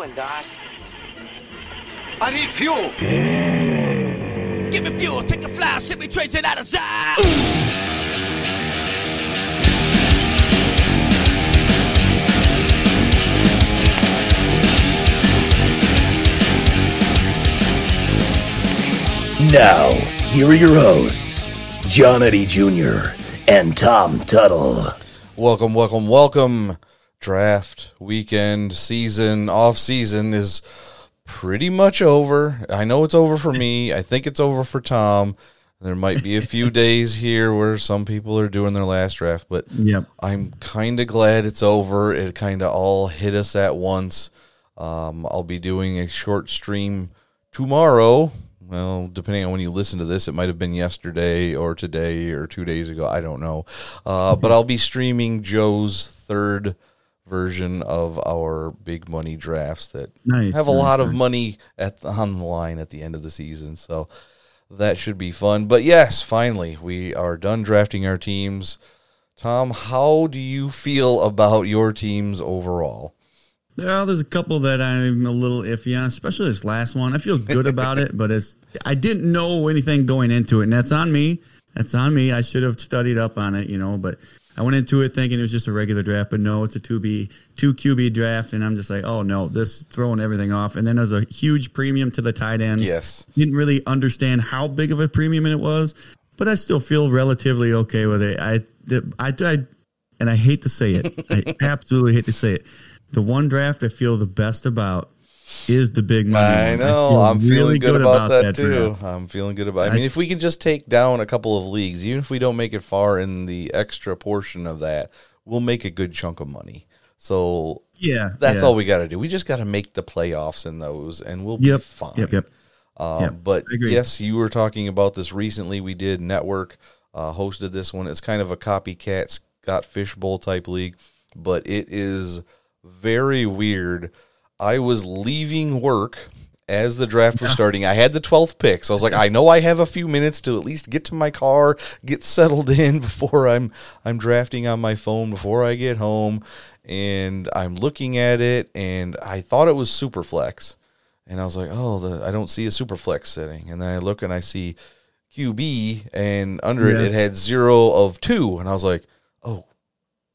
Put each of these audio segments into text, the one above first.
doing, Doc? I need fuel. Give me fuel, take a fly, send me trace it out of sight. Now, here are your hosts, John Eddie Jr. and Tom Tuttle. Welcome, welcome, welcome. Draft weekend season, off season is pretty much over. I know it's over for me. I think it's over for Tom. There might be a few days here where some people are doing their last draft, but Yep. I'm kind of glad it's over. It kind of all hit us at once. Um, I'll be doing a short stream tomorrow. Well, depending on when you listen to this, it might have been yesterday or today or two days ago. I don't know. Uh, but I'll be streaming Joe's third version of our big money drafts that Nice, have a nice, lot of nice. money at the, on the line at the end of the season. So that should be fun. But yes, finally, we are done drafting our teams. Tom, how do you feel about your teams overall? Well, there's a couple that I'm a little iffy on, especially this last one. I feel good about it, but it's I didn't know anything going into it, and that's on me. That's on me. I should have studied up on it, you know. But I went into it thinking it was just a regular draft, but no, it's a two B two QB draft, and I'm just like, oh no, this throwing everything off. And then there's a huge premium to the tight end. Yes. didn't really understand how big of a premium it was, but I still feel relatively okay with it. I, the, I, I, and I hate to say it, I absolutely hate to say it. The one draft I feel the best about is the big money. I know. feel I'm feeling really good, about, that, too. draft. I'm feeling good about. I I- mean, if we can just take down a couple of leagues, even if we don't make it far in the extra portion of that, we'll make a good chunk of money. So Yeah, that's yeah. all we got to do. We just got to make the playoffs in those, and we'll Yep, be fine. yep, yep. Um, Yep, but yes, you were talking about this recently. We did network uh, hosted this one. It's kind of a copycat Scott Fishbowl type league, but it is very weird. I was leaving work as the draft was starting. I had the 12th pick, so I was like, I know I have a few minutes to at least get to my car, get settled in before I'm I'm drafting on my phone before I get home. And I'm looking at it, and I thought it was Superflex. And I was like, oh, the, I don't see a Superflex setting. And then I look and I see QB, and under it, it had zero of two. And I was like, oh,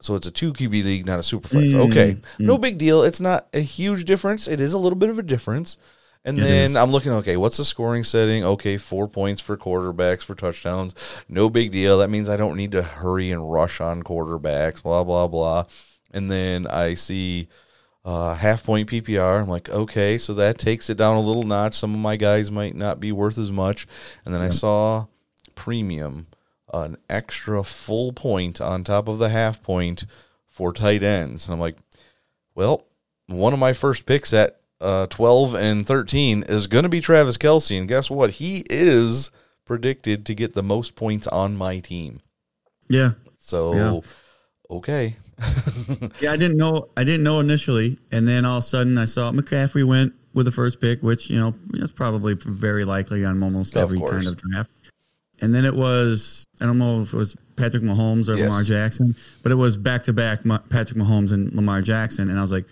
so it's a two QB league, not a super flex. Mm, okay, no big deal. It's not a huge difference. It is a little bit of a difference. And It then is. I'm looking, okay, what's the scoring setting? Okay, four points for quarterbacks for touchdowns. No big deal. That means I don't need to hurry and rush on quarterbacks, blah, blah, blah. And then I see uh, half point PPR. I'm like, okay, so that takes it down a little notch. Some of my guys might not be worth as much. And then I saw premium, an extra full point on top of the half point for tight ends. And I'm like, well, one of my first picks at uh, 12 and 13 is going to be Travis Kelce. And guess what? He is predicted to get the most points on my team. Yeah, So, Yeah. okay. yeah. I didn't know. I didn't know initially, and then all of a sudden I saw McCaffrey went with the first pick, which you know that's probably very likely on almost every kind of draft. And then it was I don't know if it was Patrick Mahomes or Yes. Lamar Jackson, but it was back to back Patrick Mahomes and Lamar Jackson, and I was like,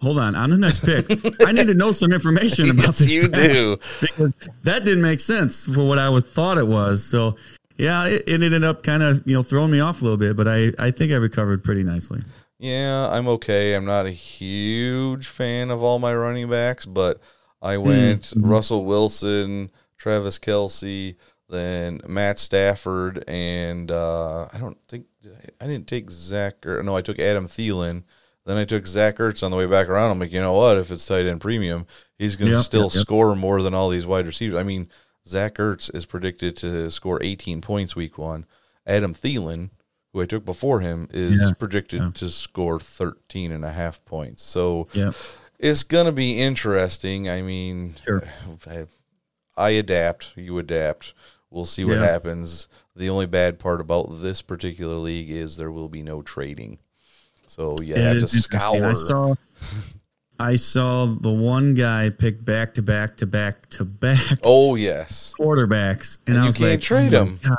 hold on, I'm the next pick. I need to know some information about yes, this. you do. because that didn't make sense for what I thought it was. So yeah, it, it ended up kind of you know throwing me off a little bit, but I I think I recovered pretty nicely. Yeah, I'm okay. I'm not a huge fan of all my running backs, but I went hmm, hmm. Russell Wilson, Travis Kelce, then Matt Stafford, and uh, I don't think I, I didn't take Zach or no, I took Adam Thielen. Then I took Zach Ertz on the way back around. I'm like, you know what? If it's tight end premium, he's going to Yep, still yep, yep. score more than all these wide receivers. I mean, Zach Ertz is predicted to score 18 points week one. Adam Thielen, who I took before him, is Yeah, projected yeah. to score 13 and a half points. So it's going to be interesting. I mean, Sure. I, I adapt, you adapt. We'll see what Yeah. happens. The only bad part about this particular league is there will be no trading. So yeah, to scour. I saw, I saw the one guy pick back to back to back to back oh yes, quarterbacks, and, And I you was can't like, oh trade oh my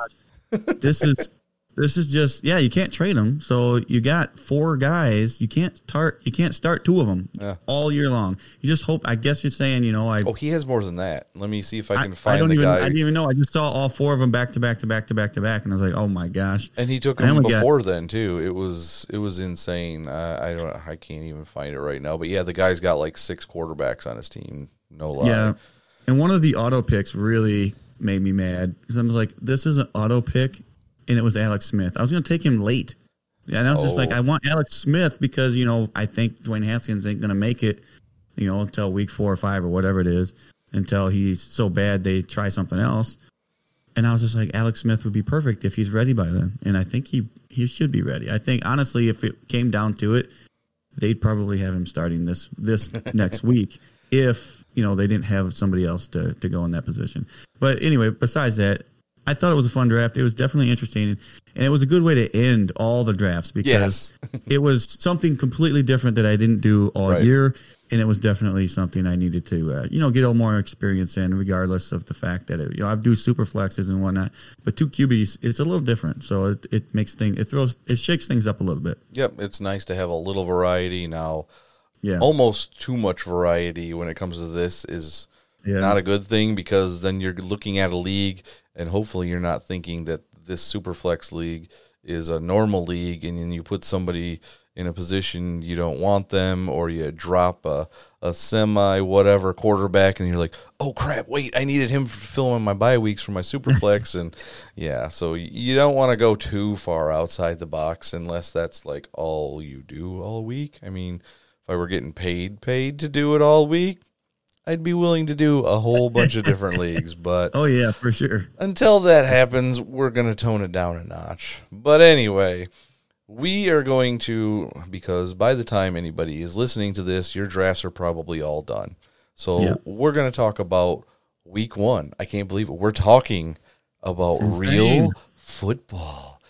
'em. this is this is just yeah. You can't trade them, so you got four guys. You can't start. You can't start two of them Yeah. all year long. You just hope. I guess you're saying you know I. Oh, he has more than that. Let me see if I I, can I find don't the even. guy. I didn't even know. I just saw all four of them back to back to back to back to back, and I was like, "Oh my gosh!" and he took I him only got- then too. It was it was insane. Uh, I don't. I can't even find it right now. But yeah, the guy's got like six quarterbacks on his team. No lie. Yeah, and one of the auto picks really made me mad because I was like, "This is an auto pick," and it was Alex Smith. I was going to take him late, and I was just Oh. like, "I oh. want Alex Smith because you know I think Dwayne Haskins ain't going to make it, you know, until week four or five or whatever it is, until he's so bad they try something else." And I was just like, Alex Smith would be perfect if he's ready by then, and I think he he should be ready. I think honestly, if it came down to it, they'd probably have him starting this this next week if you know they didn't have somebody else to to go in that position. But anyway, besides that, I thought it was a fun draft. It was definitely interesting, and it was a good way to end all the drafts because it was something completely different that I didn't do all Right. year. And it was definitely something I needed to, uh, you know, get a little more experience in, regardless of the fact that it, you know I do super flexes and whatnot. But two QBs, it's a little different, so it, it makes things, it throws, it shakes things up a little bit. Yep. It's nice to have a little variety now. Yeah, Almost too much variety when it comes to this is yeah. not a good thing because then you're looking at a league and hopefully you're not thinking that this superflex league is a normal league and then you put somebody in a position you don't want them or you drop a, a semi whatever quarterback and you're like oh crap wait i needed him to fill my bye weeks for my superflex. And yeah so you don't want to go too far outside the box unless that's like all you do all week. I mean if i were getting paid paid to do it all week I'd be willing to do a whole bunch of different leagues, but Oh yeah, for sure. until that happens, we're going to tone it down a notch. But anyway, we are going to, because by the time anybody is listening to this, your drafts are probably all done. So Yeah. we're going to talk about week one. I can't believe it. We're talking about real football.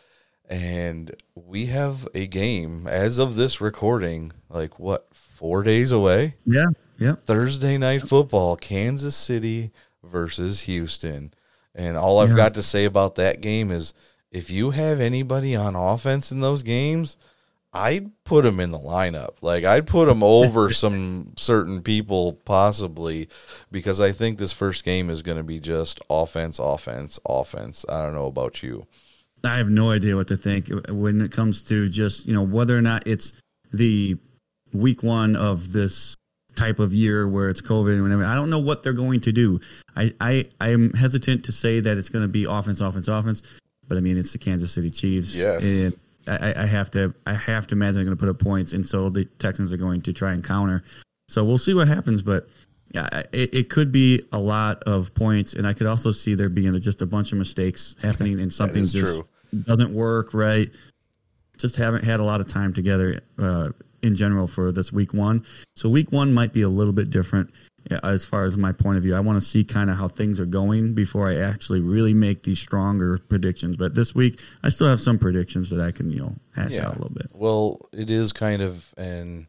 And we have a game as of this recording, like what, four days away? Yeah, yeah. Thursday night football, Kansas City versus Houston. And all I've Yeah. got to say about that game is if you have anybody on offense in those games, I'd put them in the lineup. Like I'd put them over some certain people possibly because I think this first game is going to be just offense, offense, offense. I don't know about you. I have no idea what to think when it comes to just you know whether or not it's the week one of this type of year where it's COVID and whatever. I don't know what they're going to do. I I I'm hesitant to say that it's going to be offense, offense, offense. But I mean, it's the Kansas City Chiefs. Yes. And I, I have to I have to imagine they're going to put up points, and so the Texans are going to try and counter. So we'll see what happens, but. Yeah, it, it could be a lot of points, and I could also see there being just a bunch of mistakes happening, and something just true. doesn't work right. Just haven't had a lot of time together uh, in general for this week one. So week one might be a little bit different as far as my point of view. I want to see kind of how things are going before I actually really make these stronger predictions. But this week, I still have some predictions that I can you know hash out a little bit. Well, it is kind of an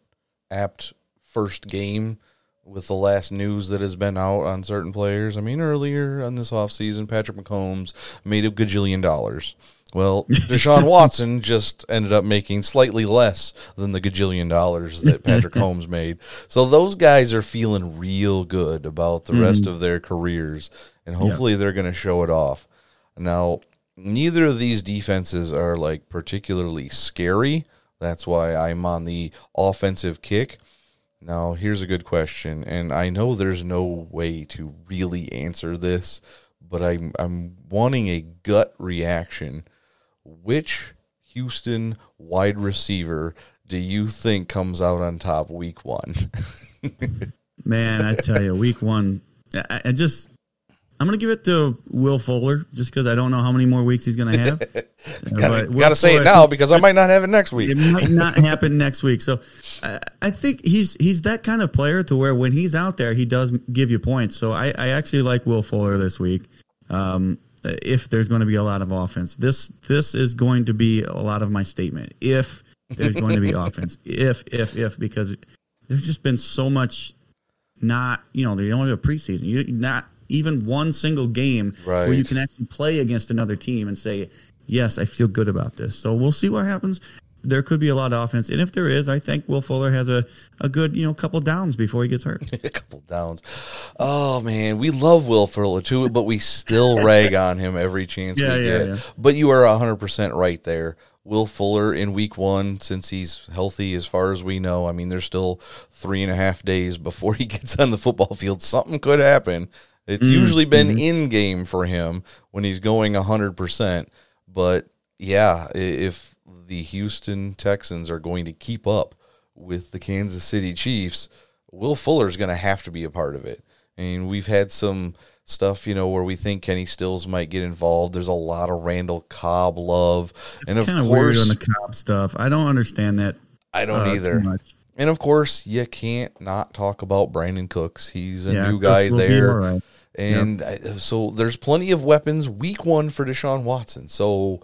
apt first game with the last news that has been out on certain players. I mean, earlier on this offseason, Patrick Mahomes made a gajillion dollars. Well, Deshaun Watson just ended up making slightly less than the gajillion dollars that Patrick Mahomes made. So those guys are feeling real good about the rest mm-hmm. of their careers, and hopefully they're going to show it off. Now, neither of these defenses are like particularly scary. That's why I'm on the offensive kick. Now, here's a good question, and I know there's no way to really answer this, but I'm I'm wanting a gut reaction. Which Houston wide receiver do you think comes out on top week 1? Man, I tell you, week one, I, I just. I'm gonna give it to Will Fuller just because I don't know how many more weeks he's gonna have. Gotta, But Will gotta say it now because I might not have it next week. it might not happen next week. So I, I think he's he's that kind of player to where when he's out there, he does give you points. So I, I actually like Will Fuller this week. Um, if there's going to be a lot of offense, this this is going to be a lot of my statement. If there's going to be offense, if if if because there's just been so much not you know they only have a preseason. You not even one single game Right. where you can actually play against another team and say, yes, I feel good about this. So we'll see what happens. There could be a lot of offense, and if there is, I think Will Fuller has a, a good you know couple downs before he gets hurt. a couple downs. Oh man, we love Will Fuller too, but we still rag on him every chance Yeah, we yeah, get. yeah. But you are hundred percent right there. Will Fuller in week one, since he's healthy as far as we know, I mean, there's still three and a half days before he gets on the football field. Something could happen. It's Mm-hmm. usually been in game for him when he's going hundred percent. But yeah, if the Houston Texans are going to keep up with the Kansas City Chiefs, Will Fuller's going to have to be a part of it. I mean, we've had some stuff, you know, where we think Kenny Stills might get involved. There's a lot of Randall Cobb love, and of of weird course, on the cop stuff. I don't understand that. I don't uh, either. And of course, you can't not talk about Brandin Cooks. He's a Yeah, new guy there. right. And I, so there's plenty of weapons. Week one for Deshaun Watson. So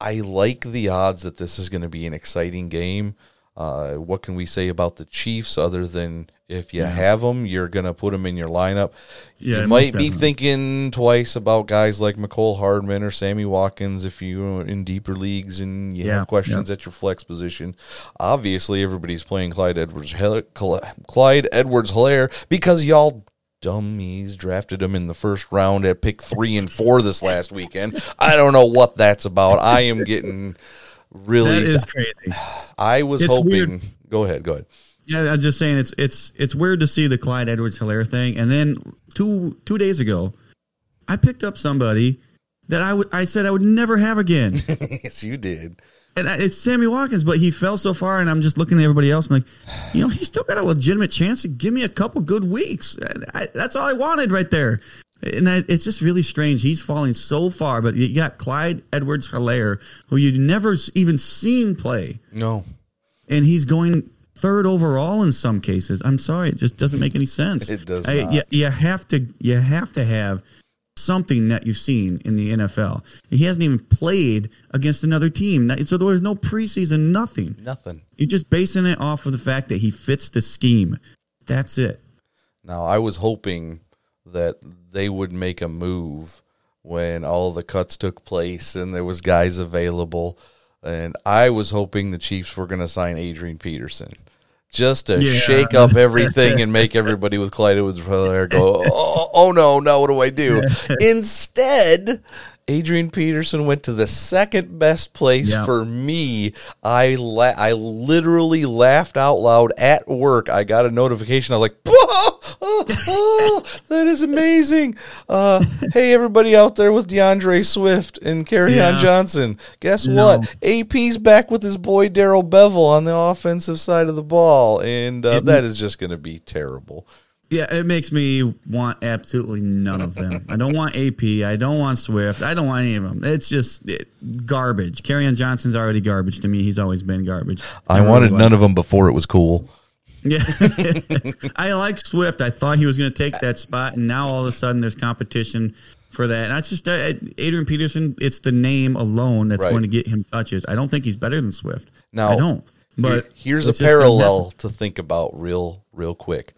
I like the odds that this is going to be an exciting game. Uh, what can we say about the Chiefs other than if you have them, you're going to put them in your lineup? Yeah, you might be definitely. thinking twice about guys like Mecole Hardman or Sammy Watkins if you're in deeper leagues and you Yeah, have questions at your flex position. Obviously, everybody's playing Clyde Edwards Clyde Edwards Helaire because y'all dummies drafted him in the first round at pick three and four this last weekend. I don't know what that's about. I am getting really. That is crazy. I was it's hoping. weird. Go ahead. Go ahead. Yeah, I'm just saying it's it's it's weird to see the Clyde Edwards Helaire thing, and then two two days ago, I picked up somebody that I would I said I would never have again, yes, you did. And I- it's Sammy Watkins, but he fell so far, and I'm just looking at everybody else. I'm like, you know, he's still got a legitimate chance to give me a couple good weeks. And I, that's all I wanted right there. And I, it's just really strange. He's falling so far, but you got Clyde Edwards Helaire, who you'd never even seen play. No. and he's going third overall in some cases. I'm sorry, it just doesn't make any sense. It does I, not. You, you have to you have to have something that you've seen in the NFL. He hasn't even played against another team, so there was no preseason, nothing. Nothing. You're just basing it off of the fact that he fits the scheme. That's it. Now, I was hoping that they would make a move when all the cuts took place and there was guys available, and I was hoping the Chiefs were going to sign Adrian Peterson just to Yeah. shake up everything and make everybody with Clyde Edwards Helaire go, oh, oh no, now what do I do? Instead, Adrian Peterson went to the second best place Yeah. for me. I la- I literally laughed out loud at work. I got a notification. I was like, "Oh, oh, oh, that is amazing!" Uh, hey, everybody out there with DeAndre Swift and Kerryon Yeah. Johnson. Guess No. what? AP's back with his boy Darrell Bevell on the offensive side of the ball, and uh, that is just going to be terrible. Yeah, it makes me want absolutely none of them. I don't want AP. I don't want Swift. I don't want any of them. It's just it, garbage. Kerryon Johnson's already garbage to me. He's always been garbage. I wanted none of them before it was cool. Yeah, I like Swift. I thought he was going to take that spot, and now all of a sudden there's competition for that. And that's just uh, Adrian Peterson. It's the name alone that's Right. going to get him touches. I don't think he's better than Swift. Now, I don't. But Here- here's a it's just gonna parallel to think about real real quick.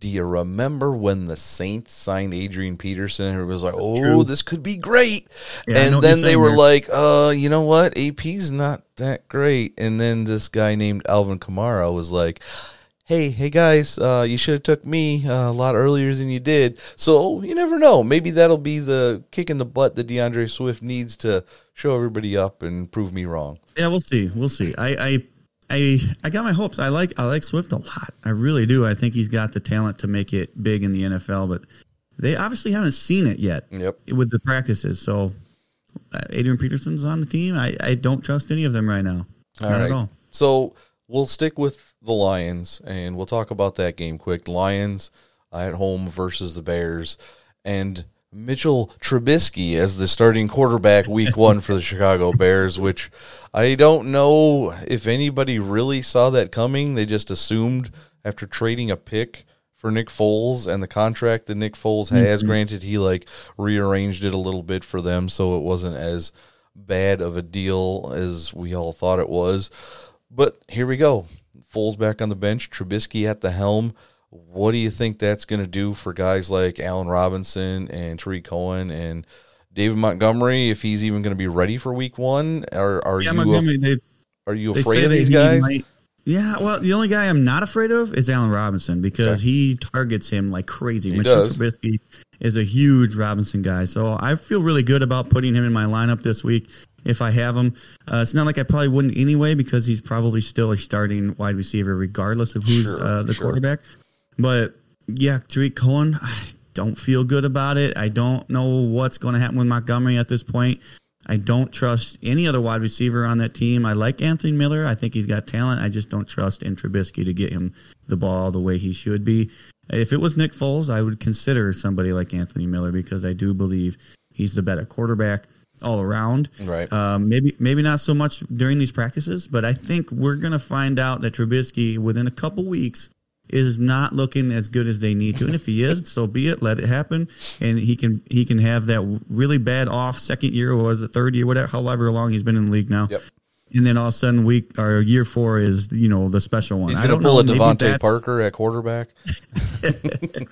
Do you remember when the Saints signed Adrian Peterson? and It was like, oh, True. this could be great. Yeah, and then they were there. like, uh, you know what? AP's not that great. And then this guy named Alvin Kamara was like, hey, hey guys, uh, you should have took me uh, a lot earlier than you did. So you never know. Maybe that'll be the kick in the butt that DeAndre Swift needs to show everybody up and prove me wrong. Yeah, we'll see. We'll see. I, I, I, I got my hopes. I like, I like Swift a lot. I really do. I think he's got the talent to make it big in the NFL, but they obviously haven't seen it yet Yep. with the practices. So uh, Adrian Peterson's on the team. I, I don't trust any of them right now. All Not right. at all. So we'll stick with the Lions and we'll talk about that game quick. Lions at home versus the Bears and Mitchell Trubisky as the starting quarterback week one for the Chicago Bears, which I don't know if anybody really saw that coming. They just assumed after trading a pick for Nick Foles and the contract that Nick Foles has. Mm-hmm. Granted, he like rearranged it a little bit for them so it wasn't as bad of a deal as we all thought it was. But here we go. Foles back on the bench, Trubisky at the helm. What do you think that's going to do for guys like Allen Robinson and Tarik Cohen and David Montgomery, if he's even going to be ready for Week One, are are Yeah, you af- they, are you afraid of these guys? might- yeah, well, the only guy I'm not afraid of is Allen Robinson because he targets him like crazy. He Mitchell does. Trubisky is a huge Robinson guy, so I feel really good about putting him in my lineup this week if I have him. Uh, it's not like I probably wouldn't anyway because he's probably still a starting wide receiver regardless of who's Sure, uh, the sure. quarterback. But yeah, Tarik Cohen, I don't feel good about it. I don't know what's going to happen with Montgomery at this point. I don't trust any other wide receiver on that team. I like Anthony Miller. I think he's got talent. I just don't trust in Trubisky to get him the ball the way he should be. If it was Nick Foles, I would consider somebody like Anthony Miller because I do believe he's the better quarterback all around. Right. Um, maybe maybe not so much during these practices, but I think we're going to find out that Trubisky within a couple weeks is not looking as good as they need to. And if he is, so be it. Let it happen, and he can he can have that really bad off second year or was it third year, whatever, however long he's been in the league now. Yep. And then all of a sudden, week or year four is you know the special one. He's I going to don't pull know, a maybe DeVante Parker at quarterback. it-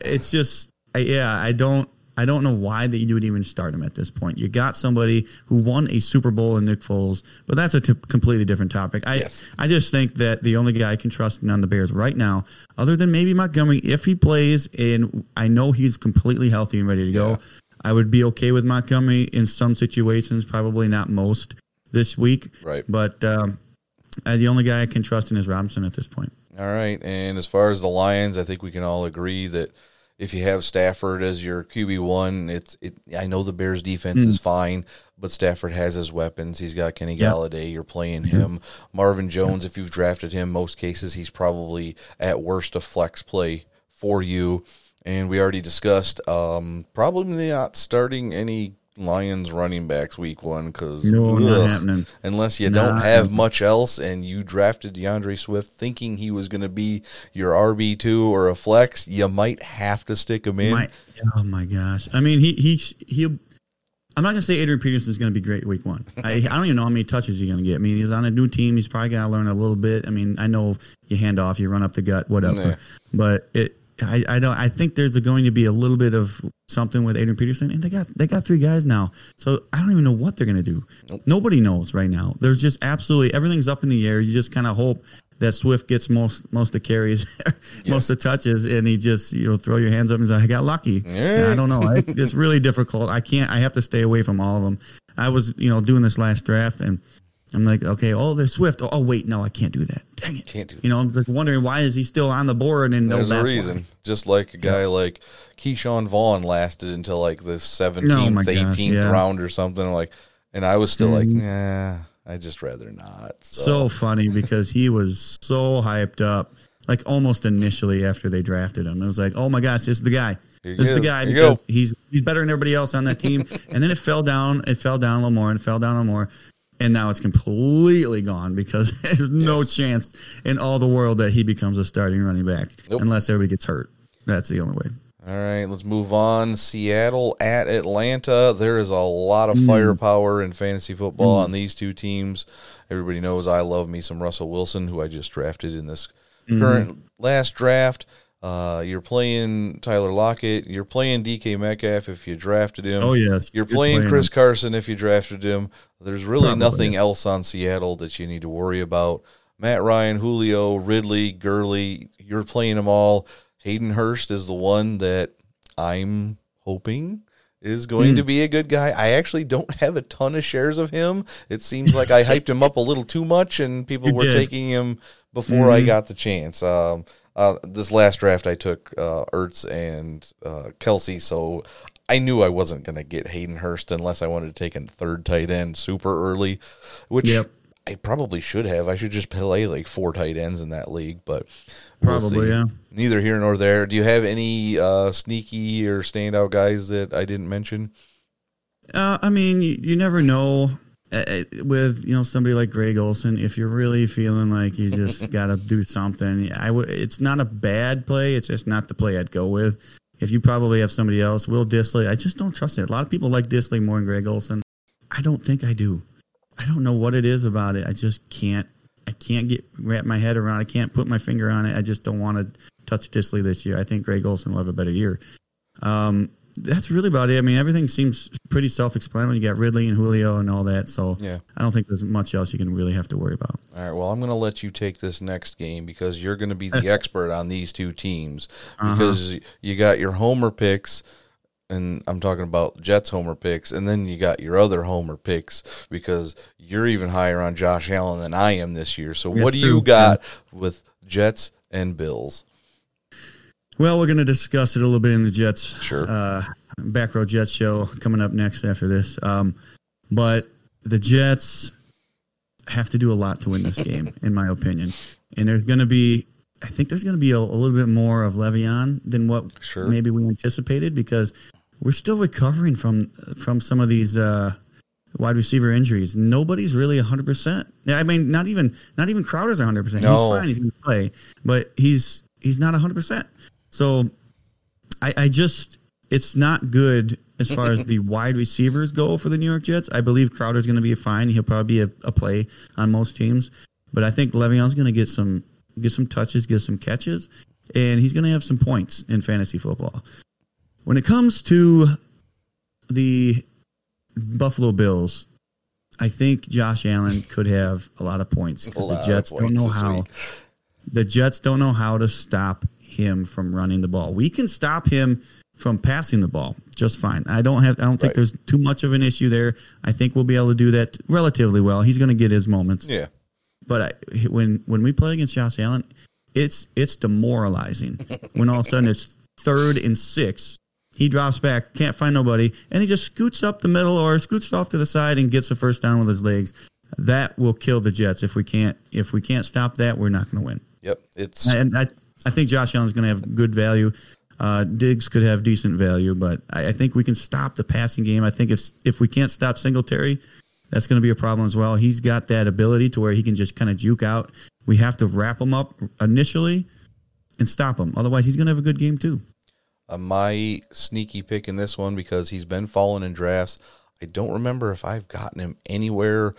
it's just I, yeah i don't i don't know why that you would even start him at this point you got somebody who won a super bowl in nick foles but that's a t- completely different topic i Yes. i just think that the only guy i can trust in on the bears right now other than maybe montgomery if he plays and i know he's completely healthy and ready to go Yeah. i would be okay with montgomery in some situations probably not most this week Right. but um, uh, the only guy i can trust in is robinson at this point All right. And as far as the Lions, I think we can all agree that if you have Stafford as your QB one, it's it. I know the Bears defense is fine, but Stafford has his weapons. He's got Kenny Yeah. Golladay. You're playing him. Marvin Jones. If you've drafted him, most cases he's probably at worst a flex play for you. And we already discussed um, probably not starting any Lions running backs week one because No, not happening. unless you Not don't have happening. much else and you drafted DeAndre Swift thinking he was going to be your RB2 or a flex, you might have to stick him in. My, oh my gosh! I mean, he he he. I'm not gonna say Adrian Peterson is gonna be great week one. I, I don't even know how many touches he's gonna get. I mean, he's on a new team. He's probably gonna learn a little bit. I mean, I know you hand off, you run up the gut, whatever. Yeah. But it, I, I don't. I think there's going to be a little bit of something with Adrian Peterson, and they got they got three guys now. So I don't even know what they're gonna do. Nobody knows right now. There's just absolutely everything's up in the air. You just kind of hope that Swift gets most most of the carries, most of the touches, and he just you know throw your hands up and say, "I got lucky." I don't know. I, it's really difficult. I can't. I have to stay away from all of them. I was you know doing this last draft, and I'm like, okay, oh, there's Swift. Oh, oh, wait, no, I can't do that. Dang it. Can't do You know, I'm just wondering why is he still on the board? And no, There's a reason. why. Just like a guy like Ke'Shawn Vaughn lasted until like the 17th, Oh 18th yeah. round or something. Like, and I was still like, nah, I just rather not. So funny because he was so hyped up, like almost initially after they drafted him. It was like, oh my gosh, this is the guy. Here This is the guy because go. he's he's better than everybody else on that team. and then it fell down. It fell down a little more and it fell down a little more. And now it's completely gone because there's no Yes. chance in all the world that he becomes a starting running back Nope. unless everybody gets hurt. That's the only way. All right, let's move on. Seattle at Atlanta. There is a lot of firepower in fantasy football on these two teams. Everybody knows I love me some Russell Wilson, who I just drafted in this Mm-hmm. current last draft. Uh, you're playing Tyler Lockett. You're playing DK Metcalf if you drafted him. Oh, yes. You're You're playing, playing Chris. Carson if you drafted him. There's really Probably. nothing else on Seattle that you need to worry about. Matt Ryan, Julio, Ridley, Gurley, you're playing them all. Hayden Hurst is the one that I'm hoping is going Hmm. to be a good guy. I actually don't have a ton of shares of him. It seems like I hyped him up a little too much, and people You were did. taking him before I Mhm. got the chance. Um, uh, this last draft, I took uh, Ertz and uh, Kelce, so I knew I wasn't going to get Hayden Hurst unless I wanted to take a third tight end super early, which Yep. I probably should have. I should just play like four tight ends in that league, but we'll Probably, see. yeah. Neither here nor there. Do you have any uh, sneaky or standout guys that I didn't mention? Uh, I mean, you, you never know uh, with you know somebody like Greg Olsen. If you're really feeling like you just got to do something, I would. It's not a bad play. It's just not the play I'd go with. If you probably have somebody else, Will Dissly. I just don't trust it. A lot of people like Dissly more than Greg Olsen. I don't think I do. I don't know what it is about it. I just can't. I can't get wrap my head around. I can't put my finger on it. I just don't want to touch Dissly this year. I think Greg Olsen will have a better year. Um, that's really about it. I mean, everything seems pretty self-explanatory. You got Ridley and Julio and all that, so Yeah. I don't think there's much else you can really have to worry about. All right. Well, I'm going to let you take this next game because you're going to be the expert on these two teams Uh-huh. because you got your homer picks, and I'm talking about Jets homer picks, and then you got your other homer picks because you're even higher on Josh Allen than I am this year. So, what do true. you got with Jets and Bills? Well, we're going to discuss it a little bit in the Jets, Sure. uh, back row Jets show coming up next after this. Um, but the Jets have to do a lot to win this game, in my opinion. And there's going to be, I think there's going to be a, a little bit more of Le'Veon than what Sure. maybe we anticipated because we're still recovering from from some of these uh, wide receiver injuries. Nobody's really 100. percent I mean, not even not even Crowder's 100. percent He's fine. He's going to play, but he's he's not 100. percent So I, I just it's not good as far as the wide receivers go for the New York Jets. I believe Crowder's going to be fine. He'll probably be a, a play on most teams, but I think Le'Veon's going to get some get some touches, get some catches, and he's going to have some points in fantasy football. When it comes to the Buffalo Bills, I think Josh Allen could have a lot of points because the Jets don't know how the Jets don't know how to stop him from running the ball. We can stop him from passing the ball just fine. I don't have I don't think Right. there's too much of an issue there. I think we'll be able to do that relatively well. He's going to get his moments. Yeah. But I, when when we play against Josh Allen, it's it's demoralizing. when all of a sudden it's third and six, he drops back, can't find nobody, and he just scoots up the middle or scoots off to the side and gets a first down with his legs. That will kill the Jets if we can't if we can't stop that. We're not going to win. Yep. It's And I, I think Josh Allen's going to have good value. Uh, Diggs could have decent value, but I, I think we can stop the passing game. I think if if we can't stop Singletary, that's going to be a problem as well. He's got that ability to where he can just kind of juke out. We have to wrap him up initially and stop him. Otherwise, he's going to have a good game too. uh, my sneaky pick in this one because he's been falling in drafts. I don't remember if I've gotten him anywhere,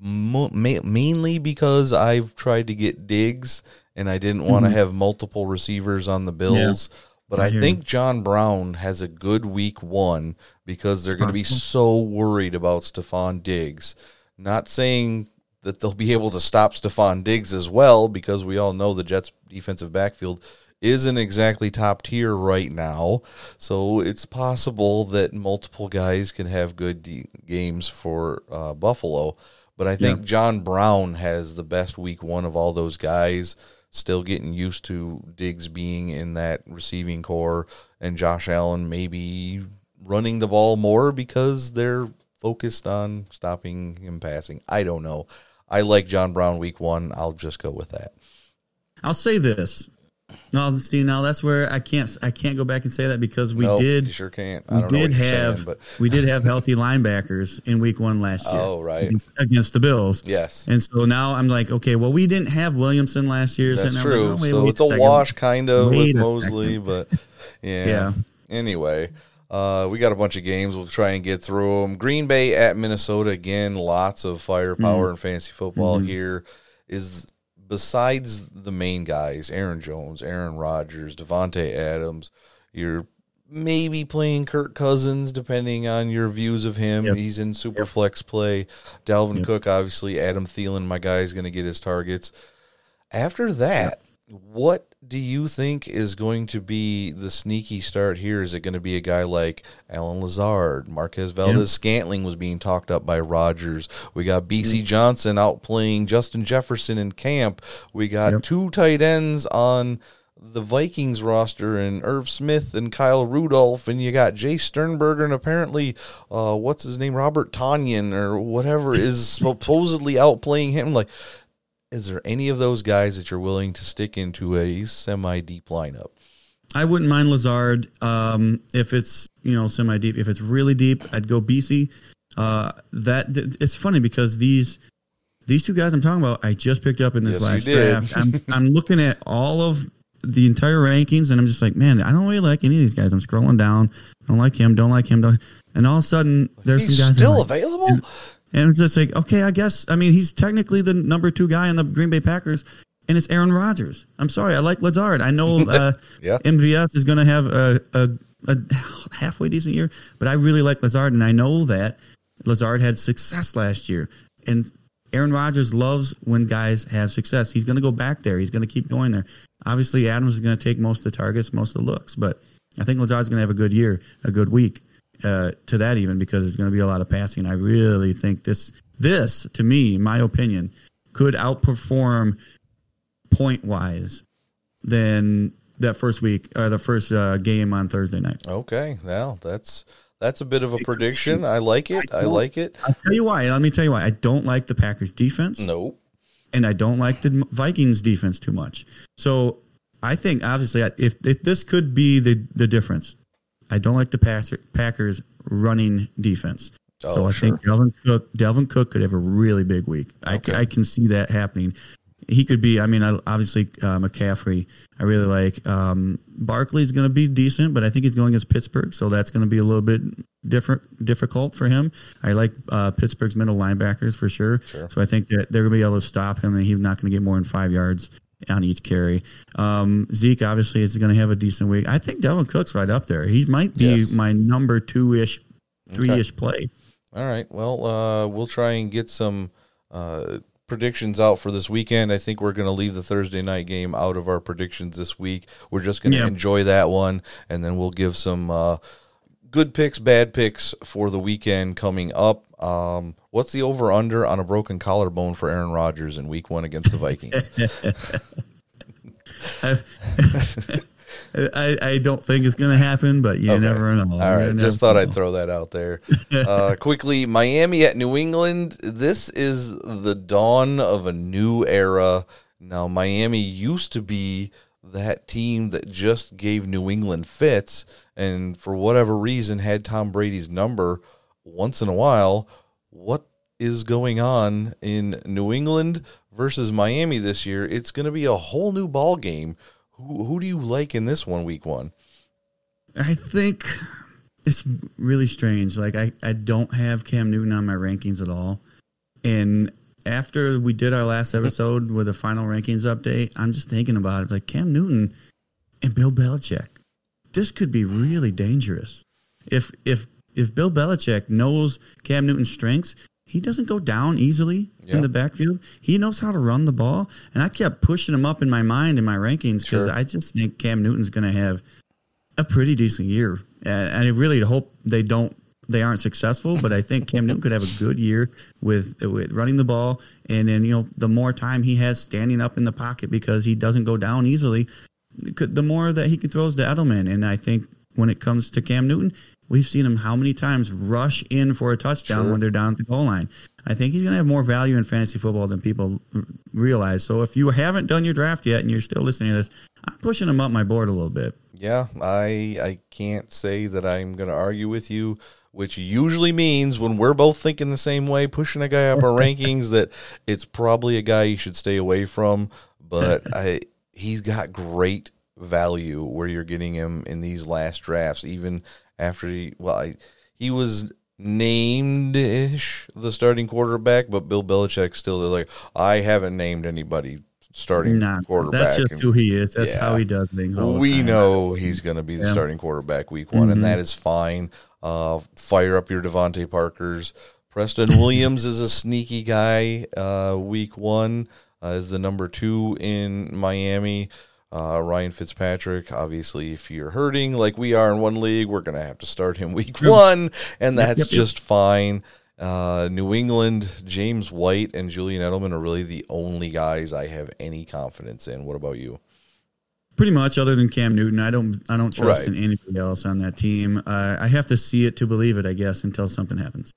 mo- ma- mainly because I've tried to get Diggs and I didn't want to have multiple receivers on the Bills. But I I, think John Brown has a good week one because they're going to be so worried about Stefon Diggs. Not saying that they'll be able to stop Stefon Diggs as well because we all know the Jets defensive backfield isn't exactly top tier right now. So it's possible that multiple guys can have good de- games for uh, Buffalo. But I think John Brown has the best week one of all those guys. Still getting used to Diggs being in that receiving core and Josh Allen maybe running the ball more because they're focused on stopping him passing. I don't know. I like John Brown week one. I'll just go with that. I'll say this. No, see now that's where I can't I can't go back and say that because we Nope, did You sure can't. I we did have saying, but we did have healthy linebackers in week one last year. Oh, right. against, against the Bills. yes, And so now I'm like, okay, well, we didn't have Williamson last year. that's so true. like, oh, wait, so wait it's a second. wash kind of Wait with Mosley, but yeah. Yeah. Anyway, uh, we got a bunch of games. We'll try and get through them. Green Bay at Minnesota again. Lots of firepower Mm. in fantasy football Mm-hmm. here. Is besides the main guys, Aaron Jones, Aaron Rodgers, Davante Adams. You're maybe playing Kirk Cousins, depending on your views of him. Yep. He's in super flex play. Dalvin Yep. Cook, obviously. Adam Thielen, my guy, is going to get his targets. After that, what do you think is going to be the sneaky start here? Is it going to be a guy like Allen Lazard? Marquez Valdes Scantling was being talked up by Rodgers. We got Bisi Johnson out playing Justin Jefferson in camp. We got Yep. two tight ends on the Vikings roster and Irv Smith and Kyle Rudolph, and you got Jace Sternberger and apparently, uh, what's his name, Robert Tonyan or whatever is supposedly outplaying him. Like, is there any of those guys that you're willing to stick into a semi deep lineup? I wouldn't mind Lazard um, if it's you know semi deep. If it's really deep, I'd go Bisi. Uh, that th- it's funny because these these two guys I'm talking about, I just picked up in this Yes, last draft. I'm I'm looking at all of the entire rankings, and I'm just like, man, I don't really like any of these guys. I'm scrolling down, I don't like him, don't like him, don't, and all of a sudden there's He's some guys still like- available? and it's just like, okay, I guess. I mean, he's technically the number two guy in the Green Bay Packers, and it's Aaron Rodgers. I'm sorry, I like Lazard. I know uh, Yeah. MVS is going to have a, a a halfway decent year, but I really like Lazard, and I know that Lazard had success last year, and Aaron Rodgers loves when guys have success. He's going to go back there. He's going to keep going there. Obviously, Adams is going to take most of the targets, most of the looks, but I think Lazard's going to have a good year, a good week. Uh, to that even because there's going to be a lot of passing. I really think this this to me, my opinion, could outperform point wise than that first week or the first uh, game on Thursday night. Okay, well, that's that's a bit of a prediction. I like it. I like it. I'll tell you why. Let me tell you why. I don't like the Packers defense. No. And I don't like the Vikings defense too much. So I think obviously if, if this could be the the difference, I don't like the Packers running defense. Oh, so I sure. think Dalvin Cook, Dalvin Cook could have a really big week. Okay. I, I can see that happening. He could be. I mean, obviously uh, McCaffrey. I really like. Um, Barkley's going to be decent, but I think he's going against Pittsburgh, so that's going to be a little bit different, difficult for him. I like uh, Pittsburgh's middle linebackers for sure. sure. So I think that they're going to be able to stop him, and he's not going to get more than five yards on each carry. Um, Zeke obviously is going to have a decent week. I think Dalvin Cook's right up there. He might be yes. my number two ish, three ish okay. play. All right. Well, uh, we'll try and get some uh, predictions out for this weekend. I think we're going to leave the Thursday night game out of our predictions this week. We're just going to yeah. enjoy that one, and then we'll give some uh, good picks, bad picks for the weekend coming up. Um, what's the over under on a broken collarbone for Aaron Rodgers in Week One against the Vikings? I, I don't think it's going to happen, but you okay. never know. All right, just thought know. I'd throw that out there. Uh, quickly, Miami at New England. This is the dawn of a new era. Now, Miami used to be that team that just gave New England fits, and for whatever reason had Tom Brady's number once in a while. What is going on in New England versus Miami this year? It's going to be a whole new ball game who, who do you like in this one, week one? I think it's really strange. Like I, I don't have Cam Newton on my rankings at all. And after we did our last episode with the final rankings update, I'm just thinking about it. Like Cam Newton and Bill Belichick. This could be really dangerous. If if if Bill Belichick knows Cam Newton's strengths, he doesn't go down easily yeah. in the backfield. He knows how to run the ball, and I kept pushing him up in my mind in my rankings because sure. I just think Cam Newton's going to have a pretty decent year, and, and I really hope they don't they aren't successful. But I think Cam Newton could have a good year with with running the ball, and then you know the more time he has standing up in the pocket because he doesn't go down easily, the more that he can throws to Edelman, and I think when it comes to Cam Newton, We've seen him how many times rush in for a touchdown sure. when they're down at the goal line. I think he's going to have more value in fantasy football than people realize. So if you haven't done your draft yet and you're still listening to this, I'm pushing him up my board a little bit. Yeah, I I can't say that I'm going to argue with you, which usually means when we're both thinking the same way, pushing a guy up our rankings that it's probably a guy you should stay away from. But I he's got great value where you're getting him in these last drafts, even after he well I, he was named ish the starting quarterback, but Bill Belichick still like I haven't named anybody starting nah, quarterback. That's just and, who he is. That's yeah, how he does things. we know he's going to be the yeah. starting quarterback week one, mm-hmm. and that is fine. Uh, fire up your DeVante Parkers. Preston Williams is a sneaky guy. Uh, week one uh, is the number two in Miami. Uh, Ryan Fitzpatrick, obviously, if you're hurting like we are in one league, we're going to have to start him week one, and that's yep, yep, just fine. Uh, New England, James White and Julian Edelman are really the only guys I have any confidence in. What about you? Pretty much, other than Cam Newton, I don't I don't trust right. in anybody else on that team. Uh, I have to see it to believe it, I guess, until something happens.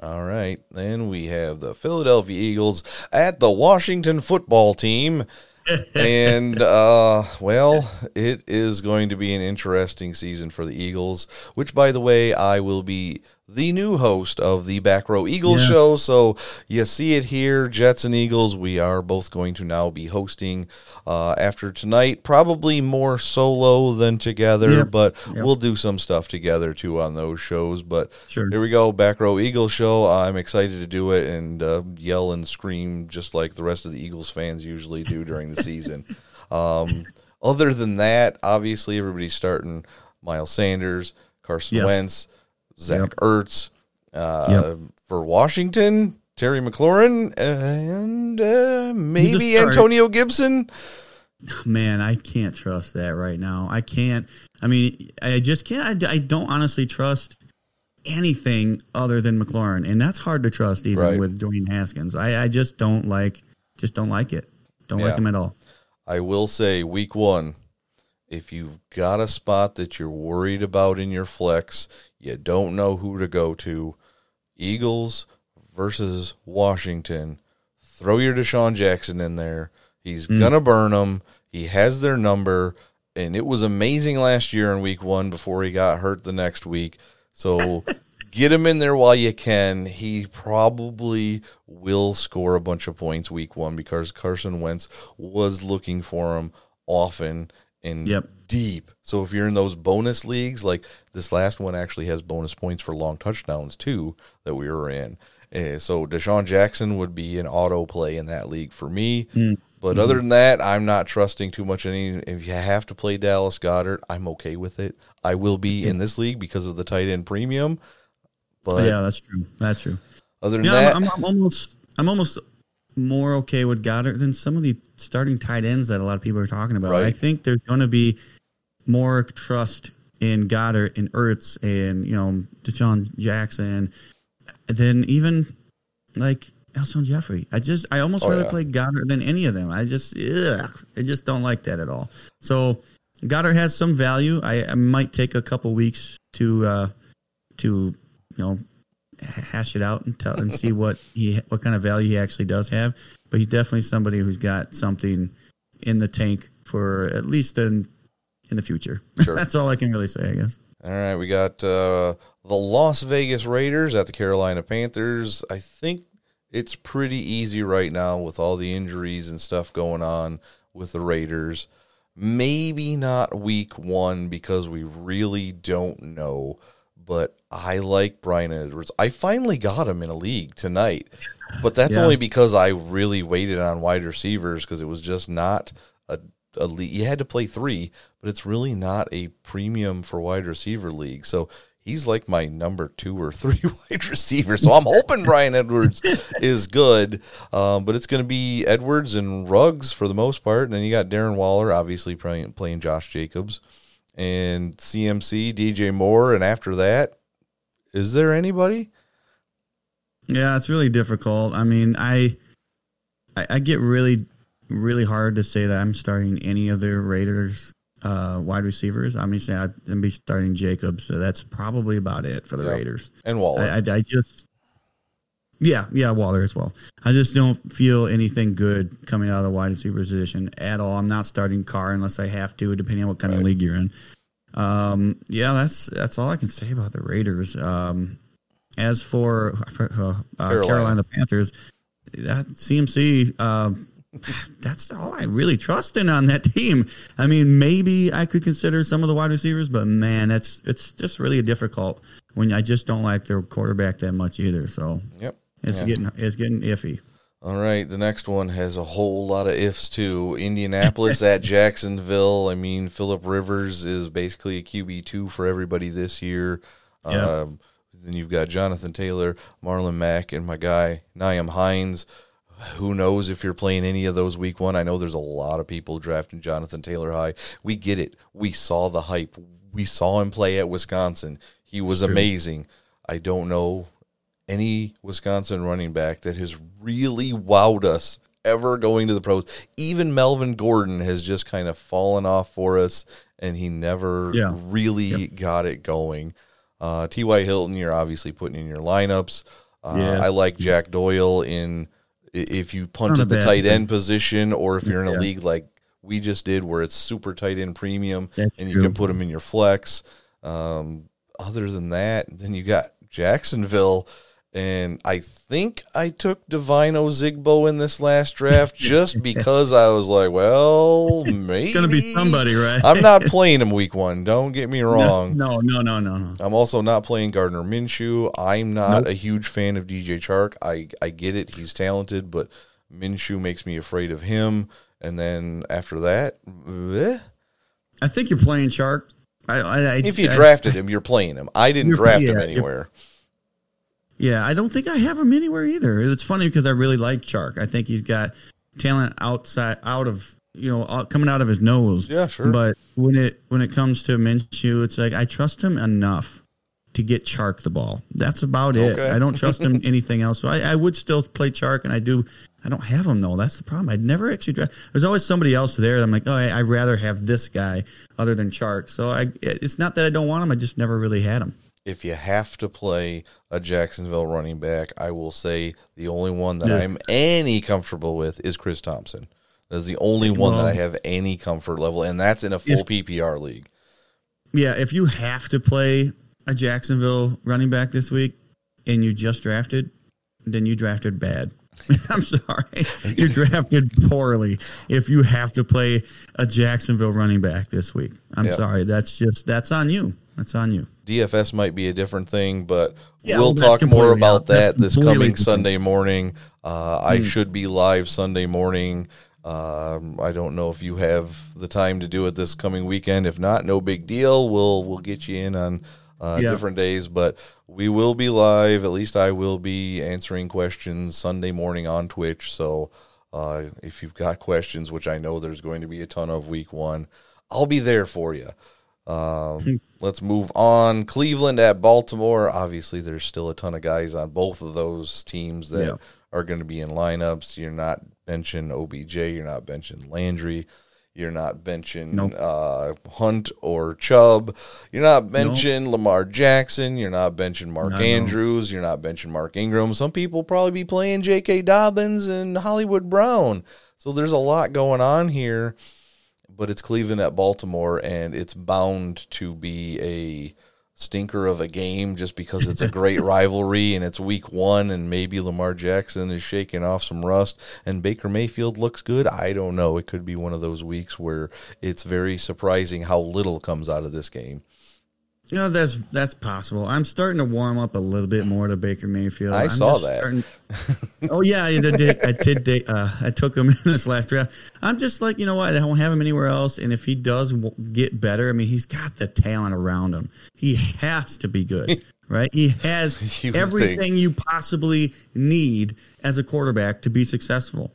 All right, then we have the Philadelphia Eagles at the Washington Football Team and uh, well, it is going to be an interesting season for the Eagles. Which, by the way, I will be the new host of the Back Row Eagles yeah. show. So you see it here, Jets and Eagles. We are both going to now be hosting uh, after tonight, probably more solo than together, but we'll do some stuff together too on those shows. But sure. here we go, Back Row Eagles show. I'm excited to do it and uh, yell and scream just like the rest of the Eagles fans usually do during the season. Um, other than that, obviously everybody's starting Miles Sanders, Carson Yes. Wentz, Zach Yep. Ertz. Uh, Yep. For Washington, Terry McLaurin and uh, maybe. Antonio Gibson. Man, I can't trust that right now. I can't. I mean, I just can't. I, I don't honestly trust anything other than McLaurin, and that's hard to trust even Right. with Dwayne Haskins. I, I just don't like, just don't like it. Don't like him at all. I will say, week one, if you've got a spot that you're worried about in your flex, you don't know who to go to, Eagles versus Washington, throw your DeSean Jackson in there. He's hmm. going to burn them. He has their number. And it was amazing last year in week one before he got hurt the next week. So get him in there while you can. He probably will score a bunch of points week one because Carson Wentz was looking for him often and Yep. deep. So if you're in those bonus leagues, like this last one actually has bonus points for long touchdowns too that we were in. Uh, so DeSean Jackson would be an auto play in that league for me. But other than that, I'm not trusting too much any. If you have to play Dallas Goedert, I'm okay with it. I will be in this league because of the tight end premium. But yeah, that's true. That's true. other than Yeah, that, I'm, I'm, I'm almost, I'm almost more okay with Goedert than some of the starting tight ends that a lot of people are talking about. Right. I think there's going to be more trust in Goedert and Ertz and you know DeSean Jackson than even like Alshon Jeffery. I just, I almost Oh, rather yeah. play Goedert than any of them. I just, ugh, I just don't like that at all. So Goedert has some value. I, I might take a couple weeks to, uh, to you know hash it out and tell and see what he what kind of value he actually does have. But he's definitely somebody who's got something in the tank for at least in in the future. Sure. That's all I can really say, I guess. All right, we got uh, the Las Vegas Raiders at the Carolina Panthers. I think it's pretty easy right now with all the injuries and stuff going on with the Raiders. Maybe not week one because we really don't know. But I like Bryan Edwards. I finally got him in a league tonight, but that's Yeah. only because I really waited on wide receivers because it was just not a, a league. You had to play three, but it's really not a premium for wide receiver league. So he's like my number two or three wide receiver. So I'm hoping Bryan Edwards is good, um, but it's going to be Edwards and Ruggs for the most part. And then you got Darren Waller, obviously playing, playing Josh Jacobs, and CMC, DJ Moore. And after that, is there anybody? Yeah, it's really difficult. I mean, I, I I get really really hard to say that I'm starting any of the Raiders uh, wide receivers. I mean, I'm gonna be starting Jacobs. So that's probably about it for the. Raiders. And Waller. I, I, I just, yeah, yeah, Waller as well. I just don't feel anything good coming out of the wide receiver position at all. I'm not starting Carr unless I have to, depending on what kind of league you're in. Um, yeah, that's that's all I can say about the Raiders. Um, as for, uh, uh, Carolina. Carolina. Panthers, that CMC. Um, that's all I really trust in on that team. I mean, maybe I could consider some of the wide receivers, but man, that's it's just really difficult when I just don't like their quarterback that much either. So yep. it's Yeah. getting it's getting iffy. All right, the next one has a whole lot of ifs too. Indianapolis at Jacksonville. I mean, Philip Rivers is basically a QB two for everybody this year. Yeah. Um, then you've got Jonathan Taylor, Marlon Mack, and my guy Nyheim Hines. Who knows if you're playing any of those week one? I know there's a lot of people drafting Jonathan Taylor high. We get it. We saw the hype. We saw him play at Wisconsin. He was amazing. I don't know any Wisconsin running back that has really wowed us ever going to the pros. Even Melvin Gordon has just kind of fallen off for us, and he never Yeah. really got it going. Uh, T.Y. Hilton, you're obviously putting in your lineups. Uh, Yeah. I like Jack Doyle in if you punt at the tight end position, or if you're in a Yeah. league like we just did, where it's super tight end premium, That's and you true. can put him in your flex. Um, other than that, then you got Jacksonville. And I think I took Devine Ozigbo in this last draft just because I was like, well, maybe It's gonna be somebody, right? I'm not playing him week one. Don't get me wrong. No, no, no, no, no. I'm also not playing Gardner Minshew. I'm not Nope. a huge fan of DJ Chark. I, I get it. He's talented, but Minshew makes me afraid of him. And then after that, eh, I think you're playing Chark. I, I, I If you drafted him, you're playing him. I didn't draft him yeah, anywhere. Yeah, I don't think I have him anywhere either. It's funny because I really like Chark. I think he's got talent outside, out of you know, out, coming out of his nose. Yeah, sure. But when it when it comes to Minshew, it's like I trust him enough to get Chark the ball. That's about it. Okay. I don't trust him anything else. So I, I would still play Chark, and I do. I don't have him though. That's the problem. I'd never actually draft. There's always somebody else there. that I'm like, oh, I, I'd rather have this guy other than Chark. So I, it's not that I don't want him. I just never really had him. If you have to play a Jacksonville running back, I will say the only one that Yeah. I'm any comfortable with is Chris Thompson. That is the only one that I have any comfort level, and that's in a full PPR league. Yeah, if you have to play a Jacksonville running back this week and you just drafted, then you drafted bad. I'm sorry. You drafted poorly if you have to play a Jacksonville running back this week. I'm Yeah. sorry. That's just that's on you. That's on you. DFS might be a different thing, but Yeah, we'll well, talk more about out- that's that this coming. Sunday morning. Uh, Hmm. I should be live Sunday morning. Um, I don't know if you have the time to do it this coming weekend. If not, no big deal. We'll we'll get you in on uh, Yeah. different days, but we will be live. At least I will be answering questions Sunday morning on Twitch. So uh, if you've got questions, which I know there's going to be a ton of week one, I'll be there for you. Um, let's move on. Cleveland at Baltimore. Obviously, there's still a ton of guys on both of those teams that Yeah. are going to be in lineups. You're not benching OBJ. You're not benching Landry. You're not benching Nope. uh, Hunt or Chubb. You're not benching Lamar Jackson. You're not benching Mark No, no. Andrews. You're not benching Mark Ingram. Some people probably be playing J.K. Dobbins and Hollywood Brown. So there's a lot going on here but it's Cleveland at Baltimore, and it's bound to be a stinker of a game just because it's a great rivalry and it's week one, and maybe Lamar Jackson is shaking off some rust, and Baker Mayfield looks good. I don't know. It could be one of those weeks where it's very surprising how little comes out of this game. You know, that's that's possible. I'm starting to warm up a little bit more to Baker Mayfield. I I'm saw that. starting- oh yeah, I did. I did. Uh, I took him in this last draft. I'm just like, you know what? I don't have him anywhere else. And if he does get better, I mean, he's got the talent around him. He has to be good, right? He has You everything you possibly need as a quarterback to be successful.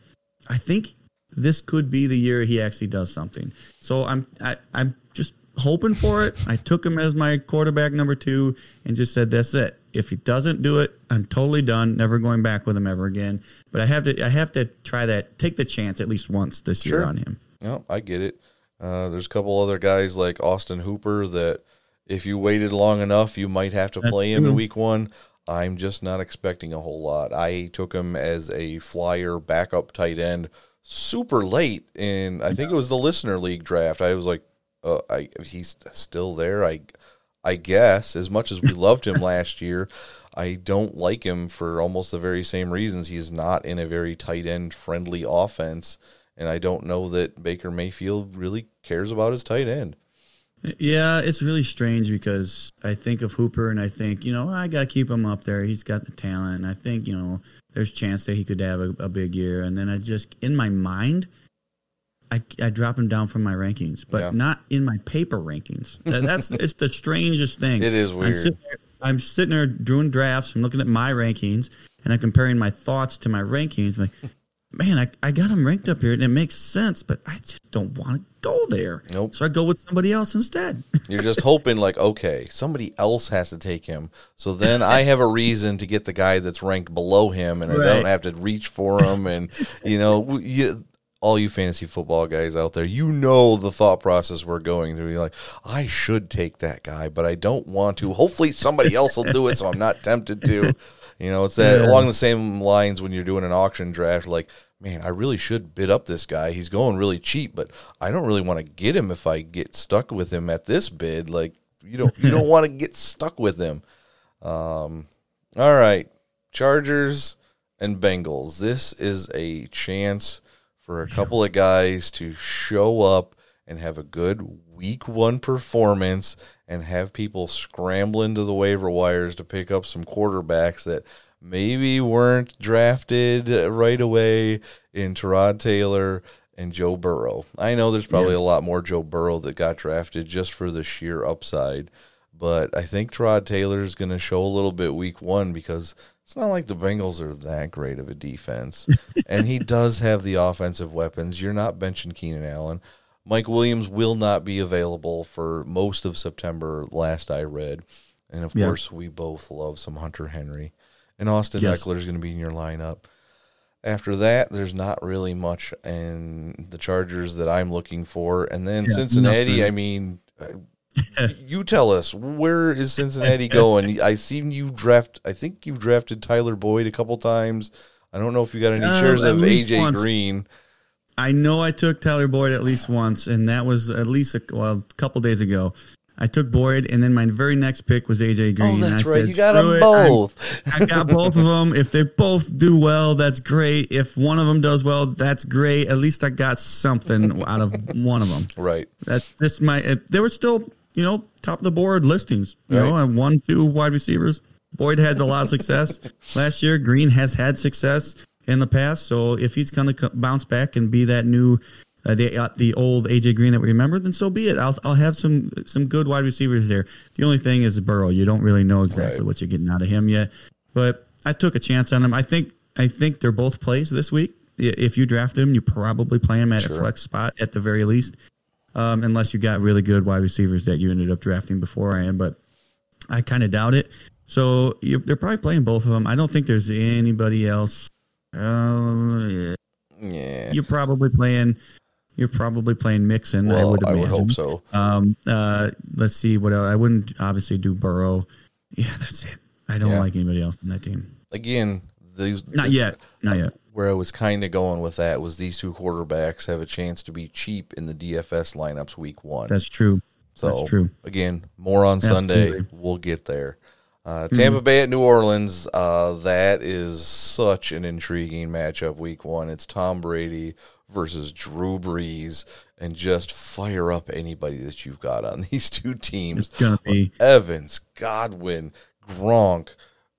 I think this could be the year he actually does something. So I'm I, I'm just hoping for it. I took him as my quarterback number two and just said that's it. If he doesn't do it, I'm totally done. Never going back with him ever again. But I have to I have to try that. Take the chance at least once this year on him. No, I get it. Uh, there's a couple other guys like Austin Hooper that if you waited long enough, you might have to That's play him in week one. I'm just not expecting a whole lot. I took him as a flyer backup tight end super late in I think it was the listener league draft. I was like, uh, I he's still there. I I guess as much as we loved him last year, I don't like him for almost the very same reasons. He's not in a very tight end friendly offense, and I don't know that Baker Mayfield really cares about his tight end. Yeah, it's really strange because I think of Hooper and I think, you know, I got to keep him up there. He's got the talent. And I think, you know, there's chance that he could have a, a big year. And then I just, in my mind, I, I drop him down from my rankings, but Yeah. not in my paper rankings. That- That's it's the strangest thing. It is I'm weird. sitting, there, I'm sitting there doing drafts. I'm looking at my rankings and I'm comparing my thoughts to my rankings. I'm like, man, I, I got him ranked up here and it makes sense, but I just don't want to go there. Nope. So I go with somebody else instead. You're just hoping like, okay, somebody else has to take him. So then I have a reason to get the guy that's ranked below him and I don't have to reach for him and you know, you, all you fantasy football guys out there, you know the thought process we're going through. You're like, I should take that guy, but I don't want to. Hopefully somebody else will do it so I'm not tempted to. You know, it's that Yeah. along the same lines when you're doing an auction draft like Man, I really should bid up this guy. He's going really cheap, but I don't really want to get him if I get stuck with him at this bid. Like you don't you don't want to get stuck with him. Um, all right, Chargers and Bengals. This is a chance for a couple of guys to show up and have a good week one performance and have people scrambling to the waiver wires to pick up some quarterbacks that maybe weren't drafted right away in Tyrod Taylor and Joe Burrow. I know there's probably a lot more Joe Burrow that got drafted just for the sheer upside, but I think Tyrod Taylor is going to show a little bit week one because it's not like the Bengals are that great of a defense. and he does have the offensive weapons. You're not benching Keenan Allen. Mike Williams will not be available for most of September, last I read. And of Yeah. course, we both love some Hunter Henry. And Austin Yes. Ekeler is going to be in your lineup. After that, there's not really much in the Chargers that I'm looking for. And then Yeah, Cincinnati, nothing. I mean, you tell us where is Cincinnati going? I seen you draft. I think you've drafted Tyler Boyd a couple times. I don't know if you got any Uh, shares of AJ once. Green. I know I took Tyler Boyd at least once, and that was at least a, well, a couple days ago. I took Boyd, and then my very next pick was AJ Green. Oh, that's I right. said, You got them both. I got both of them. If they both do well, that's great. If one of them does well, that's great. At least I got something out of one of them. right. That's just my. It, they were still, you know, top of the board listings. You know, Right. I one, two wide receivers. Boyd had a lot of success last year. Green has had success in the past. So if he's going to bounce back and be that new, uh, the uh, the old AJ Green that we remember, then so be it. I'll I'll have some some good wide receivers there. The only thing is Burrow. You don't really know exactly Right. what you're getting out of him yet. But I took a chance on him. I think I think they're both plays this week. If you draft him, you probably play him at Sure. a flex spot at the very least um, unless you got really good wide receivers that you ended up drafting beforehand. But I kind of doubt it. So you, they're probably playing both of them. I don't think there's anybody else. Uh, Yeah. you're probably playing. You're probably playing Mixon. I well, would I would hope so. Um, uh, let's see what else. I wouldn't obviously do Burrow. Yeah, that's it. I don't Yeah. like anybody else in that team. Again, these Not yet. Not yet. Where I was kind of going with that was these two quarterbacks have a chance to be cheap in the DFS lineups week one. That's true. So That's true. again, more on Sunday. Absolutely. Mm-hmm. We'll get there. Uh, Tampa Bay at New Orleans. Uh, that is such an intriguing matchup. Week one. It's Tom Brady versus Drew Brees, and just fire up anybody that you've got on these two teams. It's gonna be. Evans, Godwin, Gronk,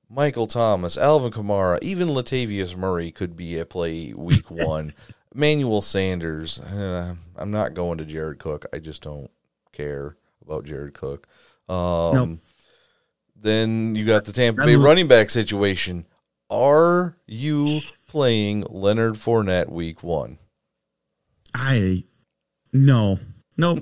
Michael Thomas, Alvin Kamara, even Latavius Murray could be a play week one. Emmanuel Sanders. eh, I'm not going to Jared Cook. I just don't care about Jared Cook. Um, Nope. Then you got the Tampa Bay running back situation. Are you playing Leonard Fournette week one? I no, nope,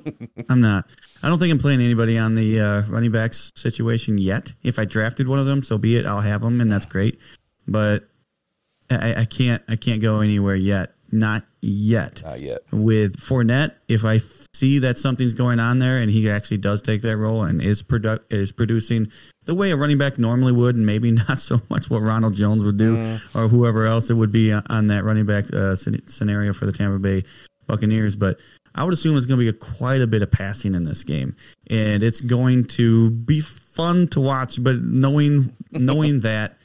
I'm not. I don't think I'm playing anybody on the uh, running backs situation yet. If I drafted one of them, so be it. I'll have them, and that's great. But I, I can't. I can't go anywhere yet. Not yet. Not yet. With Fournette, if I see that something's going on there, and he actually does take that role and is produ- is producing the way a running back normally would, and maybe not so much what Ronald Jones would do or whoever else it would be on that running back uh, scenario for the Tampa Bay Buccaneers. But I would assume it's going to be a, quite a bit of passing in this game, and it's going to be fun to watch. But knowing knowing that.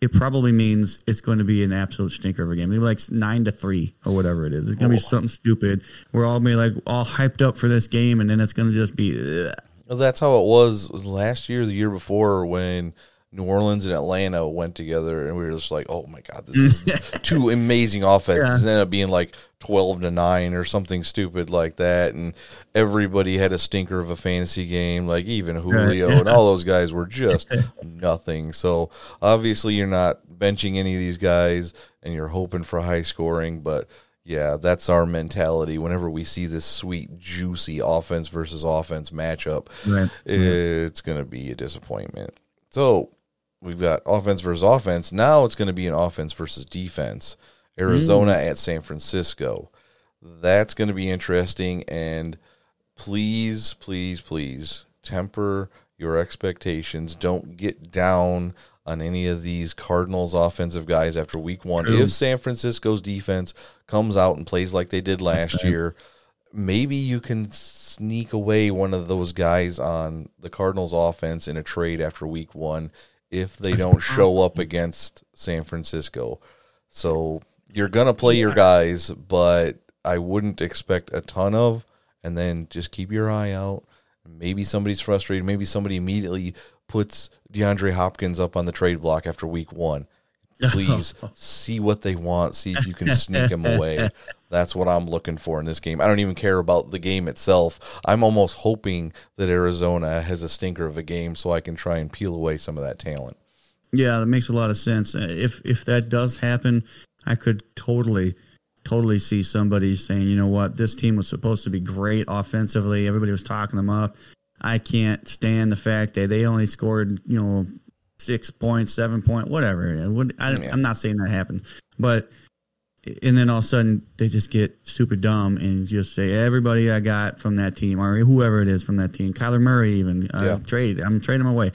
It probably means it's going to be an absolute stinker of a game. Maybe like nine to three or whatever it is. It's going to be something stupid. We're all be like all hyped up for this game, and then it's going to just be. ugh. Well, that's how it was, was last year, the year before, when New Orleans and Atlanta went together, and we were just like, "Oh my god, this is two amazing offenses." And ended up being like twelve to nine or something stupid like that, and everybody had a stinker of a fantasy game, like even Julio and all those guys were just nothing. So obviously, you're not benching any of these guys, and you're hoping for high scoring, but. Yeah, that's our mentality. Whenever we see this sweet, juicy offense versus offense matchup, Right. it's going to be a disappointment. So we've got offense versus offense. Now it's going to be an offense versus defense. Arizona mm. at San Francisco. That's going to be interesting. And please, please, please temper your expectations. Don't get down on any of these Cardinals offensive guys after week one. True. If San Francisco's defense comes out and plays like they did last year, maybe you can sneak away one of those guys on the Cardinals offense in a trade after week one if they don't show up against San Francisco. So you're going to play your guys, but I wouldn't expect a ton of, and then just keep your eye out. Maybe somebody's frustrated. Maybe somebody immediately puts DeAndre Hopkins up on the trade block after week one. Please see what they want. See if you can sneak him away. That's what I'm looking for in this game. I don't even care about the game itself. I'm almost hoping that Arizona has a stinker of a game so I can try and peel away some of that talent. Yeah, that makes a lot of sense. Uh, If if that does happen, I could totally totally see somebody saying, you know what, this team was supposed to be great offensively. Everybody was talking them up. I can't stand the fact that they only scored, you know, six points, seven point, whatever. I, Yeah. I'm not saying that happened, but and then all of a sudden they just get super dumb and just say everybody I got from that team or whoever it is from that team, Kyler Murray even uh, Yeah. trade. I'm trading him away.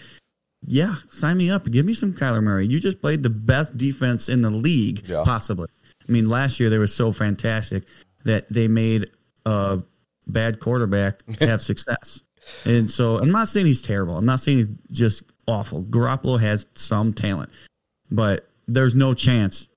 Yeah, sign me up. Give me some Kyler Murray. You just played the best defense in the league, Yeah. possibly. I mean, last year they were so fantastic that they made a bad quarterback have success. And so I'm not saying he's terrible. I'm not saying he's just awful. Garoppolo has some talent, but there's no chance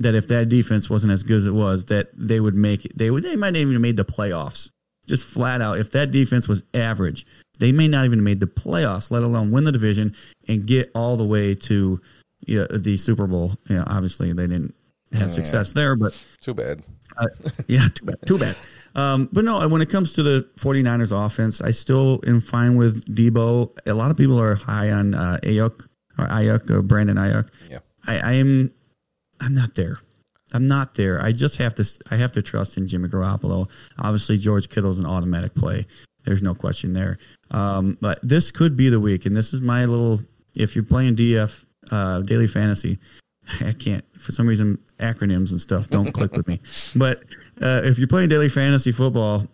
that if that defense wasn't as good as it was, that they would make. They would. They might not even have made the playoffs. Just flat out, if that defense was average, they may not even have made the playoffs, let alone win the division and get all the way to you know, the Super Bowl. You know, obviously they didn't have success there, but Too bad. uh, yeah, too bad. Too bad. Um, but no, when it comes to the 49ers offense, I still am fine with Deebo. A lot of people are high on uh, Aiyuk or Aiyuk or Brandon Aiyuk. Yeah. I, I am. I'm not there. I'm not there. I just have to. I have to trust in Jimmy Garoppolo. Obviously, George Kittle's an automatic play. There's no question there. Um, but this could be the week, and this is my little. If you're playing DF uh, daily fantasy, I can't for some reason acronyms and stuff don't click with me. But uh, if you're playing daily fantasy football,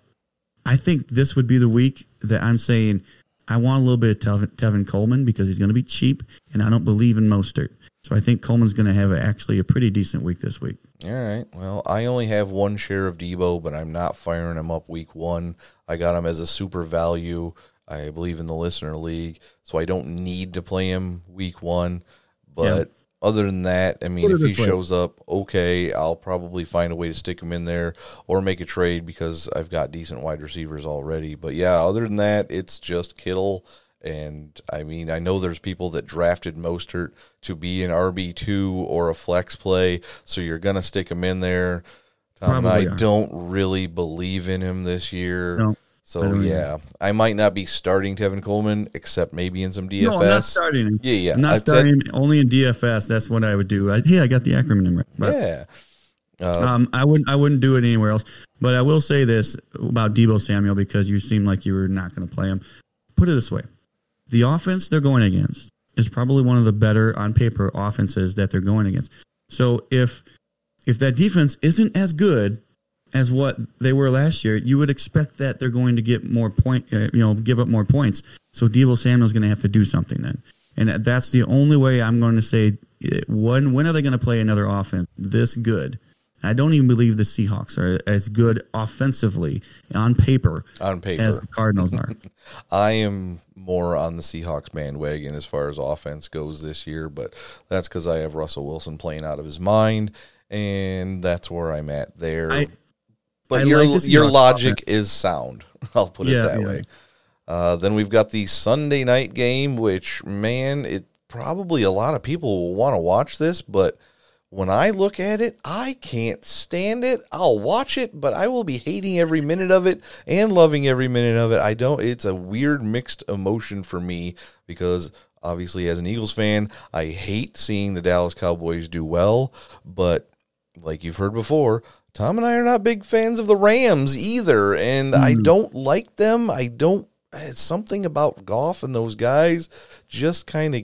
I think this would be the week that I'm saying I want a little bit of Tevin, Tevin Coleman because he's going to be cheap, and I don't believe in Mostert. So I think Coleman's going to have actually a pretty decent week this week. All right. Well, I only have one share of Deebo, but I'm not firing him up week one. I got him as a super value. I believe in the listener league, so I don't need to play him week one. But other than that, I mean, if he way. shows up, okay, I'll probably find a way to stick him in there or make a trade because I've got decent wide receivers already. But yeah, other than that, it's just Kittle. And I mean, I know there's people that drafted Mostert to be an RB two or a flex play, so you're gonna stick him in there. Tom and I are. don't really believe in him this year. No, so either. yeah, I might not be starting Tevin Coleman, except maybe in some DFS. No, I'm not starting him. Yeah, yeah. I'm not I said- starting him only in DFS. That's what I would do. I, hey, I got the acronym right. But, yeah. Uh, Um, I wouldn't. I wouldn't do it anywhere else. But I will say this about Deebo Samuel because you seem like you were not going to play him. Put it this way: the offense they're going against is probably one of the better on paper offenses that they're going against. So if if that defense isn't as good as what they were last year, you would expect that they're going to get more point. Uh, you know, give up more points. So Deebo Samuel's going to have to do something then, and that's the only way I'm going to say eh, when when are they going to play another offense this good? I don't even believe the Seahawks are as good offensively on paper on paper, as the Cardinals are. I am more on the Seahawks bandwagon as far as offense goes this year, but that's because I have Russell Wilson playing out of his mind, and that's where I'm at there. I- but I your like your logic is sound. I'll put Yeah, it that yeah. way. Uh, then we've got the Sunday night game, which man, it probably a lot of people will want to watch this, but when I look at it, I can't stand it. I'll watch it, but I will be hating every minute of it and loving every minute of it. I don't. It's a weird mixed emotion for me because obviously, as an Eagles fan, I hate seeing the Dallas Cowboys do well, but like you've heard before, Tom and I are not big fans of the Rams either, and I mm. don't like them. I don't. It's something about Goff and those guys just kind of,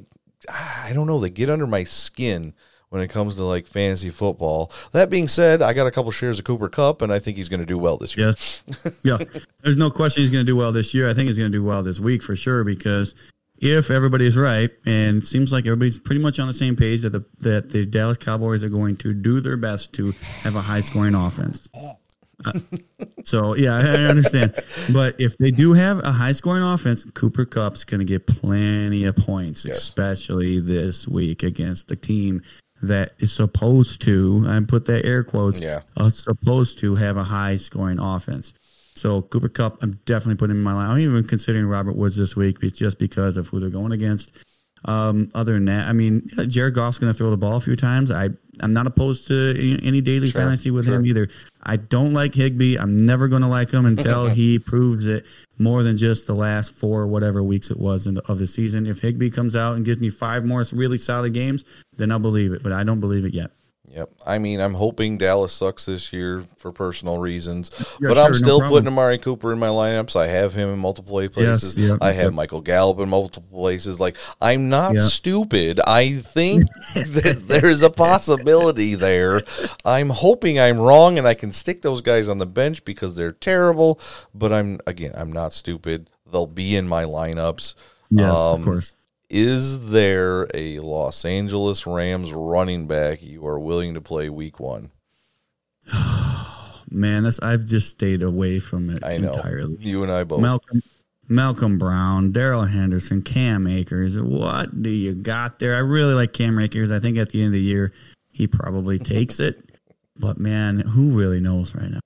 I don't know. They get under my skin when it comes to like fantasy football. That being said, I got a couple shares of Cooper Kupp, and I think he's going to do well this year. Yes. Yeah. There's no question he's going to do well this year. I think he's going to do well this week for sure because if everybody's right, and it seems like everybody's pretty much on the same page that the that the Dallas Cowboys are going to do their best to have a high scoring offense. Uh, so yeah, I, I understand. But if they do have a high scoring offense, Cooper Kupp's going to get plenty of points, Yes. especially this week against the team that is supposed to. I put that air quotes. Yeah. uh, supposed to have a high scoring offense. So Cooper Kupp, I'm definitely putting in my line. I'm even considering Robert Woods this week, just because of who they're going against. Um, other than that, I mean, Jared Goff's going to throw the ball a few times. I I'm not opposed to any, any daily Sure, fantasy with sure. him either. I don't like Higbee. I'm never going to like him until he proves it more than just the last four or whatever weeks it was in the, of the season. If Higbee comes out and gives me five more really solid games, then I'll believe it. But I don't believe it yet. Yep. I mean, I'm hoping Dallas sucks this year for personal reasons, Yeah, but sure, I'm still problem. putting Amari Cooper in my lineups. I have him in multiple places. yep, I have yep. Michael Gallup in multiple places. Like, I'm not Yeah. stupid. I think that there's a possibility there. I'm hoping I'm wrong and I can stick those guys on the bench because they're terrible. But I'm again, I'm not stupid. They'll be in my lineups. Yes, Um, of course. Is there a Los Angeles Rams running back you are willing to play week one? Man, this I've just stayed away from it I know. entirely. You and I both. Malcolm Malcolm Brown, Darrell Henderson, Cam Akers. What do you got there? I really like Cam Akers. I think at the end of the year he probably takes it. But man, who really knows right now?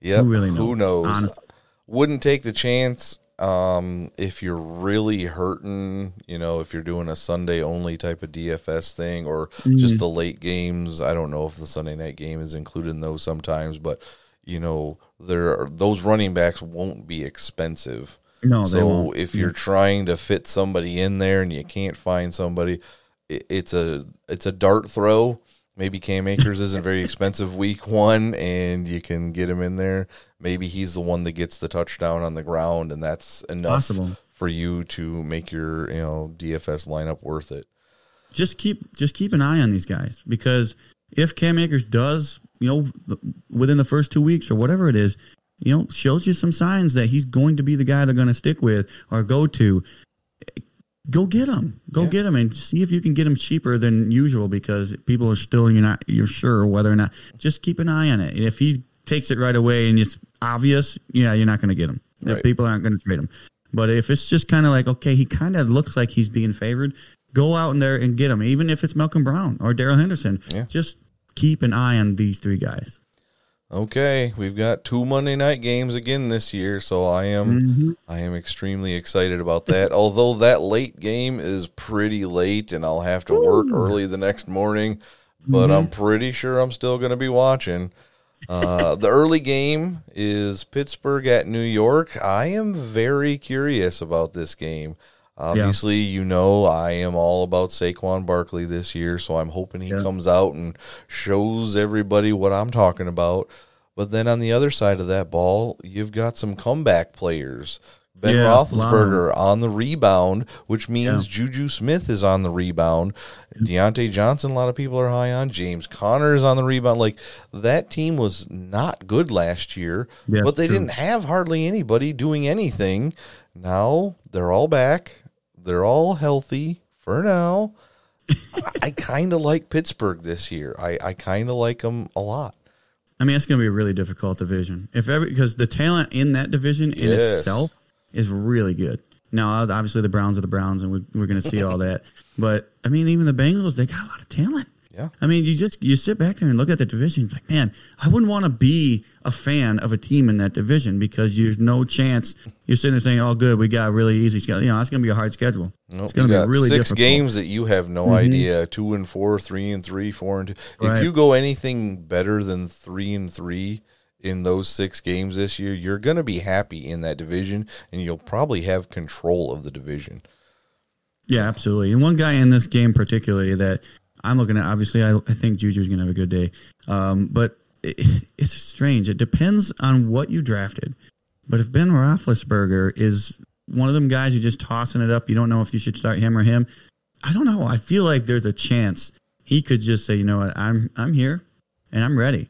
Yeah, who really Who knows? knows? Honestly. Wouldn't take the chance um, if you're really hurting, you know, if you're doing a Sunday only type of DFS thing or Mm. just the late games. I don't know if the Sunday night game is included in those sometimes, but you know, there are, those running backs won't be expensive. No, they so if you're trying to fit somebody in there and you can't find somebody, it, it's a it's a dart throw. Maybe Cam Akers isn't very expensive week one, and you can get him in there. Maybe he's the one that gets the touchdown on the ground, and that's enough Possible. for you to make your you know DFS lineup worth it. just keep just keep an eye on these guys because if Cam Akers does, you know, within the first two weeks or whatever it is, you know, shows you some signs that he's going to be the guy they're going to stick with or go to. Go get him. Go Yeah. get him and see if you can get him cheaper than usual because people are still you're not you're sure whether or not. Just keep an eye on it. If he takes it right away and it's obvious, yeah, you're not going to get him. Right. People aren't going to trade him. But if it's just kind of like okay, he kind of looks like he's being favored, go out in there and get him. Even if it's Malcolm Brown or Darrell Henderson, Yeah. just keep an eye on these three guys. Okay, we've got two Monday night games again this year, so I am I am extremely excited about that. Although that late game is pretty late, and I'll have to work early the next morning, but I'm pretty sure I'm still going to be watching. Uh, the early game is Pittsburgh at New York. I am very curious about this game. Obviously, you know I am all about Saquon Barkley this year, so I'm hoping he Yeah. comes out and shows everybody what I'm talking about. But then on the other side of that ball, you've got some comeback players. Ben Yeah, a lot of Roethlisberger on the rebound, which means Juju Smith is on the rebound. Diontae Johnson, a lot of people are high on. James Conner is on the rebound. Like that team was not good last year, Yeah, but they true. didn't have hardly anybody doing anything. Now they're all back. They're all healthy for now. I, kind of like Pittsburgh this year. I, I kind of like them a lot. I mean, it's going to be a really difficult division. If every because the talent in that division in Yes. itself is really good. Now, obviously, the Browns are the Browns, and we're, we're going to see all that. But I mean, even the Bengals, they got a lot of talent. Yeah. I mean, you just you sit back there and look at the division. It's like, man, I wouldn't want to be a fan of a team in that division because there's no chance you're sitting there saying, "Oh, good, we got a really easy schedule." You know, it's going to be a hard schedule. Nope, it's going to be really six difficult. Mm-hmm. games that you have no idea. Two and four, three and three, four and two. If Right. you go anything better than three and three in those six games this year, you're going to be happy in that division, and you'll probably have control of the division. Yeah, absolutely. And one guy in this game particularly that I'm looking at, obviously, I, I think Juju's going to have a good day. Um, but it, it's strange. It depends on what you drafted. But if Ben Roethlisberger is one of them guys you're just tossing it up, you don't know if you should start him or him. I don't know. I feel like there's a chance he could just say, you know what, I'm I'm here and I'm ready.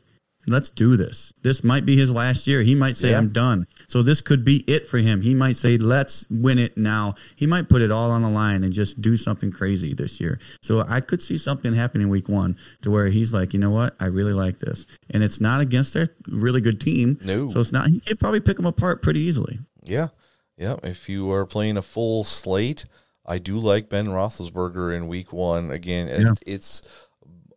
Let's do this. This might be his last year. He might say, Yeah. I'm done. So this could be it for him. He might say, let's win it now. He might put it all on the line and just do something crazy this year. So I could see something happen in week one to where he's like, you know what? I really like this. And it's not against a really good team. No. So it's not, he could probably pick them apart pretty easily. Yeah, yeah. If you are playing a full slate, I do like Ben Roethlisberger in Week One. Again, it- Yeah. it's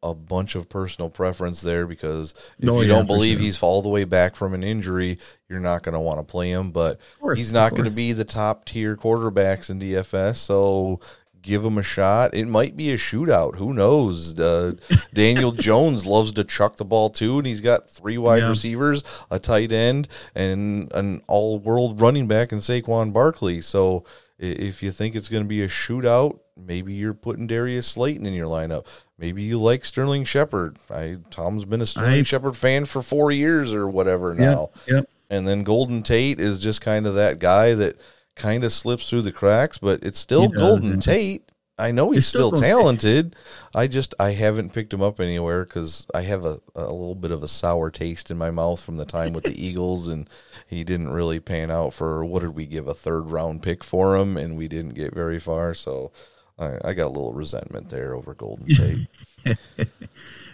a bunch of personal preference there because if Oh, you yeah, don't believe sure. he's all the way back from an injury, you're not going to want to play him. But course, he's not going to be the top tier quarterbacks in DFS. So give him a shot. It might be a shootout. Who knows? Uh, Daniel Jones loves to chuck the ball too, and he's got three wide Yeah. receivers, a tight end, and an all-world running back in Saquon Barkley. So if you think it's going to be a shootout, maybe you're putting Darius Slayton in your lineup. Maybe you like Sterling Shepard. I Tom's been a Sterling I- Shepard fan for four years or whatever now. Yep. Yep. And then Golden Tate is just kind of that guy that kind of slips through the cracks, but it's still Golden yeah. Tate. I know he's He's still still talented. I just I haven't picked him up anywhere because I have a, a little bit of a sour taste in my mouth from the time with the Eagles, and he didn't really pan out for what did we give a third round pick for him, and we didn't get very far. So I, I got a little resentment there over Golden Tate.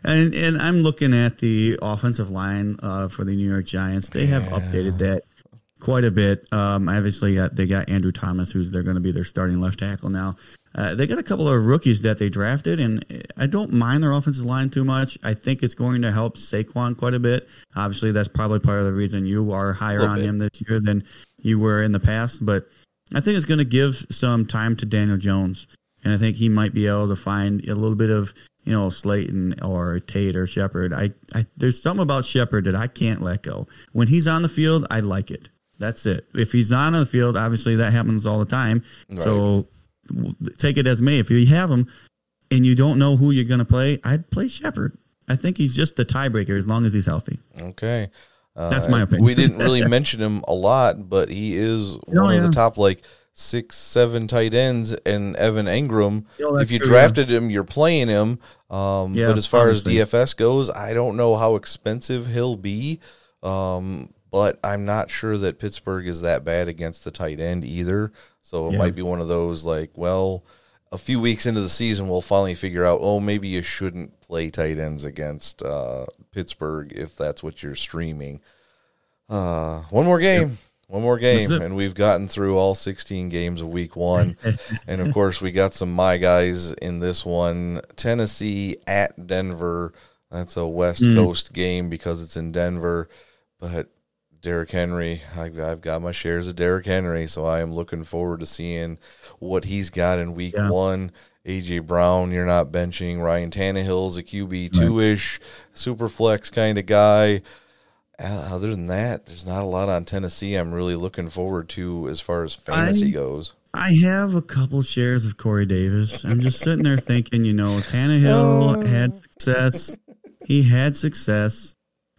And and I'm looking at the offensive line uh, for the New York Giants. They have updated that quite a bit. Um, obviously, got, they got Andrew Thomas, who's they're going to be their starting left tackle now. Uh, they got a couple of rookies that they drafted, and I don't mind their offensive line too much. I think it's going to help Saquon quite a bit. Obviously, that's probably part of the reason you are higher on bit. him this year than you were in the past. But I think it's going to give some time to Daniel Jones, and I think he might be able to find a little bit of you know Slayton or Tate or Shepard. I, I there's something about Shepard that I can't let go. When he's on the field, I like it. That's it. If he's not on the field, obviously that happens all the time. So take it as me. If you have him and you don't know who you're going to play, I'd play Shepard. I think he's just the tiebreaker as long as he's healthy. Okay. Uh, That's my opinion. we didn't really mention him a lot, but he is one Oh, of the top like six, seven tight ends, and Evan Engram. Oh, if you true, drafted him, you're playing him. Um, Yeah, but as far obviously. as DFS goes, I don't know how expensive he'll be. Um, but I'm not sure that Pittsburgh is that bad against the tight end either. So it Yeah. might be one of those like, well, a few weeks into the season, we'll finally figure out, oh, maybe you shouldn't play tight ends against uh, Pittsburgh if that's what you're streaming. Uh, one more game. One more game, and we've gotten through all 16 games of week one. and of course, we got some my guys in this one Tennessee at Denver. That's a West Mm. Coast game because it's in Denver. But Derrick Henry, I've, I've got my shares of Derrick Henry, so I am looking forward to seeing what he's got in week Yeah. one. AJ Brown, you're not benching. Ryan Tannehill's a QB two ish, super flex kind of guy. Uh, other than that, there's not a lot on Tennessee. I'm really looking forward to as far as fantasy I- goes. I have a couple shares of Corey Davis. I'm just sitting there thinking, you know, Tannehill had success. He had success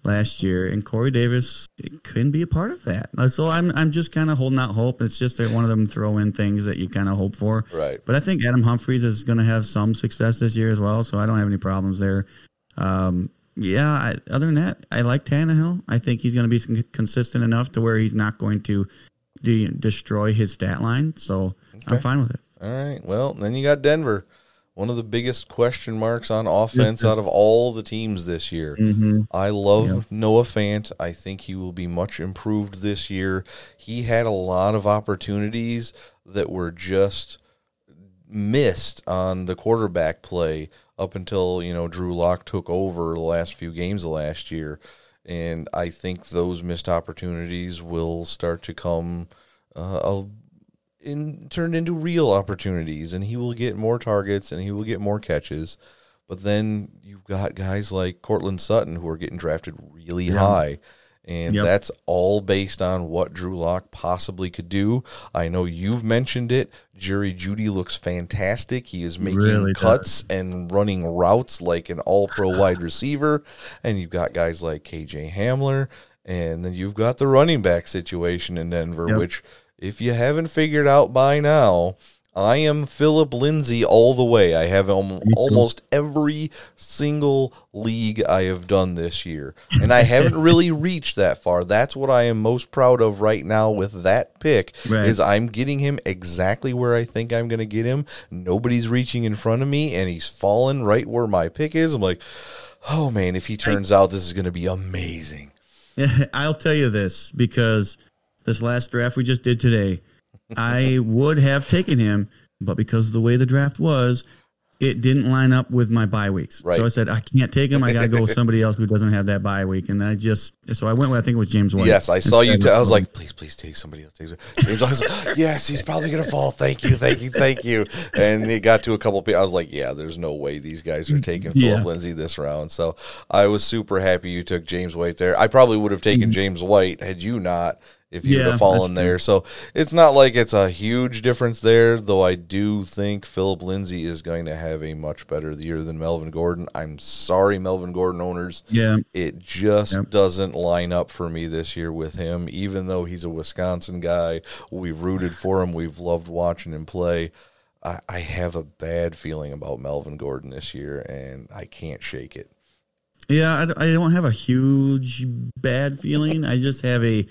last year, and Corey Davis couldn't be a part of that. Uh, So I'm I'm just kind of holding out hope. It's just one of them throw in things that you kind of hope for. Right. But I think Adam Humphries is going to have some success this year as well, so I don't have any problems there. Um, yeah, I, other than that, I like Tannehill. I think he's going to be consistent enough to where he's not going to de- destroy his stat line. So I'm fine with it. All right. Well, then you got Denver, one of the biggest question marks on offense out of all the teams this year. Mm-hmm. I love Noah Fant. I think he will be much improved this year. He had a lot of opportunities that were just missed on the quarterback play up until you know Drew Lock took over the last few games of last year, and I think those missed opportunities will start to come uh, a- in turned into real opportunities, and he will get more targets and he will get more catches. But then you've got guys like Courtland Sutton who are getting drafted really high. And Yep. that's all based on what Drew Lock possibly could do. I know you've mentioned it. Jerry Jeudy looks fantastic. He is making Really does. cuts and running routes like an all pro wide receiver. And you've got guys like KJ Hamler. And then you've got the running back situation in Denver, Yep. which, if you haven't figured out by now, I am Phillip Lindsay all the way. I have al- almost every single league I have done this year. And I haven't really reached that far. That's what I am most proud of right now with that pick Right. is I'm getting him exactly where I think I'm going to get him. Nobody's reaching in front of me and he's fallen right where my pick is. I'm like, "Oh man, if he turns out this is going to be amazing." I'll tell you this because this last draft we just did today, I would have taken him, but because of the way the draft was, it didn't line up with my bye weeks. Right. So I said I can't take him. I got to go with somebody else who doesn't have that bye week. And I just so I went with I think it was James White. Yes, I saw you. T- I was like, please, please take somebody else. James like, yes, he's probably gonna fall. Thank you, thank you, thank you. And it got to a couple people. I was like, yeah, there's no way these guys are taking Yeah. Phillip Lindsay this round. So I was super happy you took James White there. I probably would have taken mm-hmm. James White had you not. If you would. Yeah, have fallen there, so it's not like it's a huge difference there. Though I do think Phillip Lindsay is going to have a much better year than Melvin Gordon. I'm sorry, Melvin Gordon owners. Yeah. It just Yep. doesn't line up for me this year with him, even though he's a Wisconsin guy. We've rooted for him. We've loved watching him play. I, I have a bad feeling about Melvin Gordon this year, and I can't shake it. Yeah, I don't have a huge bad feeling. I just have a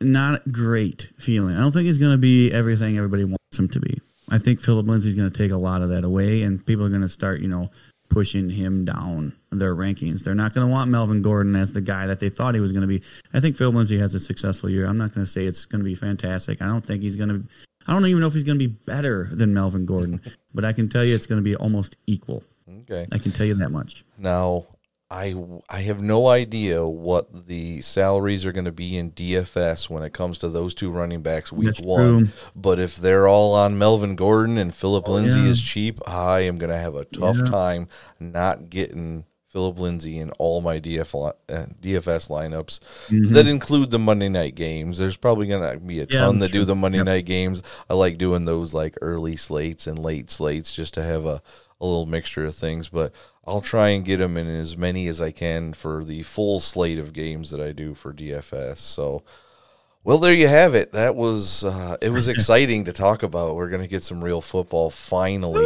not great feeling. I don't think he's going to be everything everybody wants him to be. I think Phillip Lindsay's going to take a lot of that away, and people are going to start, you know, pushing him down their rankings. They're not going to want Melvin Gordon as the guy that they thought he was going to be. I think Phil Lindsay has a successful year. I'm not going to say it's going to be fantastic. I don't think he's going to. I don't even know if he's going to be better than Melvin Gordon, but I can tell you it's going to be almost equal. Okay. I can tell you that much. Now, I I have no idea what the salaries are going to be in DFS when it comes to those two running backs week That's one. true. But if they're all on Melvin Gordon and Phillip Lindsay yeah. is cheap, I am going to have a tough Yeah. time not getting Phillip Lindsay in all my DF, uh, DFS lineups that include the Monday night games. There's probably going to be a Mm-hmm. Yeah, ton that's that do the Monday Yep. night games. I like doing those like early slates and late slates just to have a, a little mixture of things. But I'll try and get them in as many as I can for the full slate of games that I do for DFS. So, well, there you have it. That was uh, it was exciting to talk about. We're gonna get some real football finally.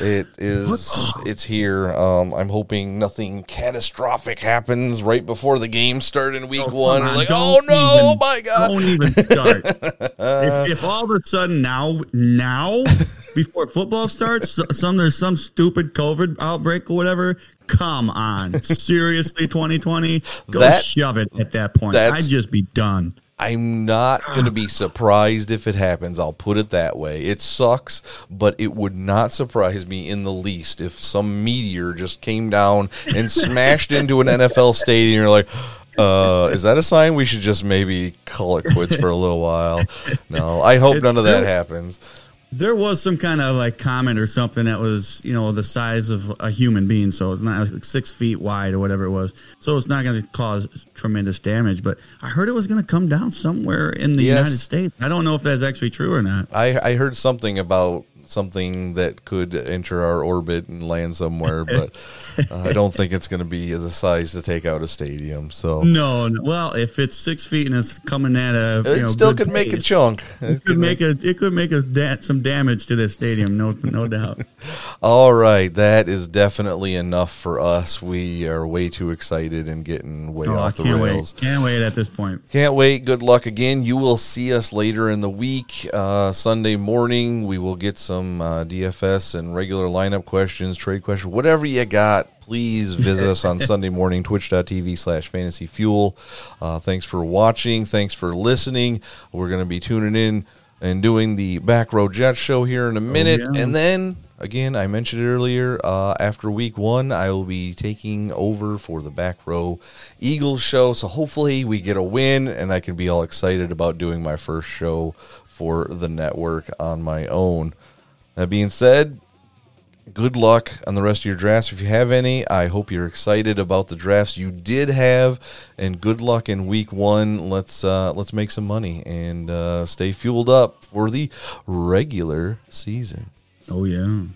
It is it's here. Um, I'm hoping nothing catastrophic happens right before the game start in week Oh, one. on, like, don't oh no, even- my god! Don't even start. if, if all of a sudden now, now, before football starts, some there's some stupid COVID outbreak or whatever. Come on, seriously, 2020, go That- shove it at that point. I'd just be done. I'm not going to be surprised if it happens. I'll put it that way. It sucks, but it would not surprise me in the least if some meteor just came down and smashed into an NFL stadium. You're like, uh, is that a sign we should just maybe call it quits for a little while? No, I hope none of that happens. There was some kind of like comment or something that was, you know, the size of a human being, so it's not like six feet wide or whatever it was. So it's not going to cause tremendous damage. But I heard it was going to come down somewhere in the Yes. United States. I don't know if that's actually true or not. I, I heard something about something that could enter our orbit and land somewhere, but uh, I don't think it's going to be the size to take out a stadium. So No, no. Well, if it's six feet and it's coming at a, it know, still could make a chunk. It could make a it could make a da- some damage to this stadium, no no doubt. All right, that is definitely enough for us. We are way too excited and getting way Oh, off the rails. wait, can't wait at this point. Can't wait. Good luck again. You will see us later in the week. Uh, Sunday morning, we will get some uh, DFS and regular lineup questions, trade questions, whatever you got. Please visit us on Sunday morning, twitch.tv slash fantasy fuel. Uh, thanks for watching. Thanks for listening. We're going to be tuning in and doing the Back Row Jets show here in a minute. yeah. And then again, I mentioned earlier. Uh, after week one, I will be taking over for the back row Eagles show. So hopefully, we get a win, and I can be all excited about doing my first show for the network on my own. That being said, good luck on the rest of your drafts if you have any. I hope you're excited about the drafts you did have, and good luck in week one. Let's uh, let's make some money and uh, stay fueled up for the regular season. Oh yeah.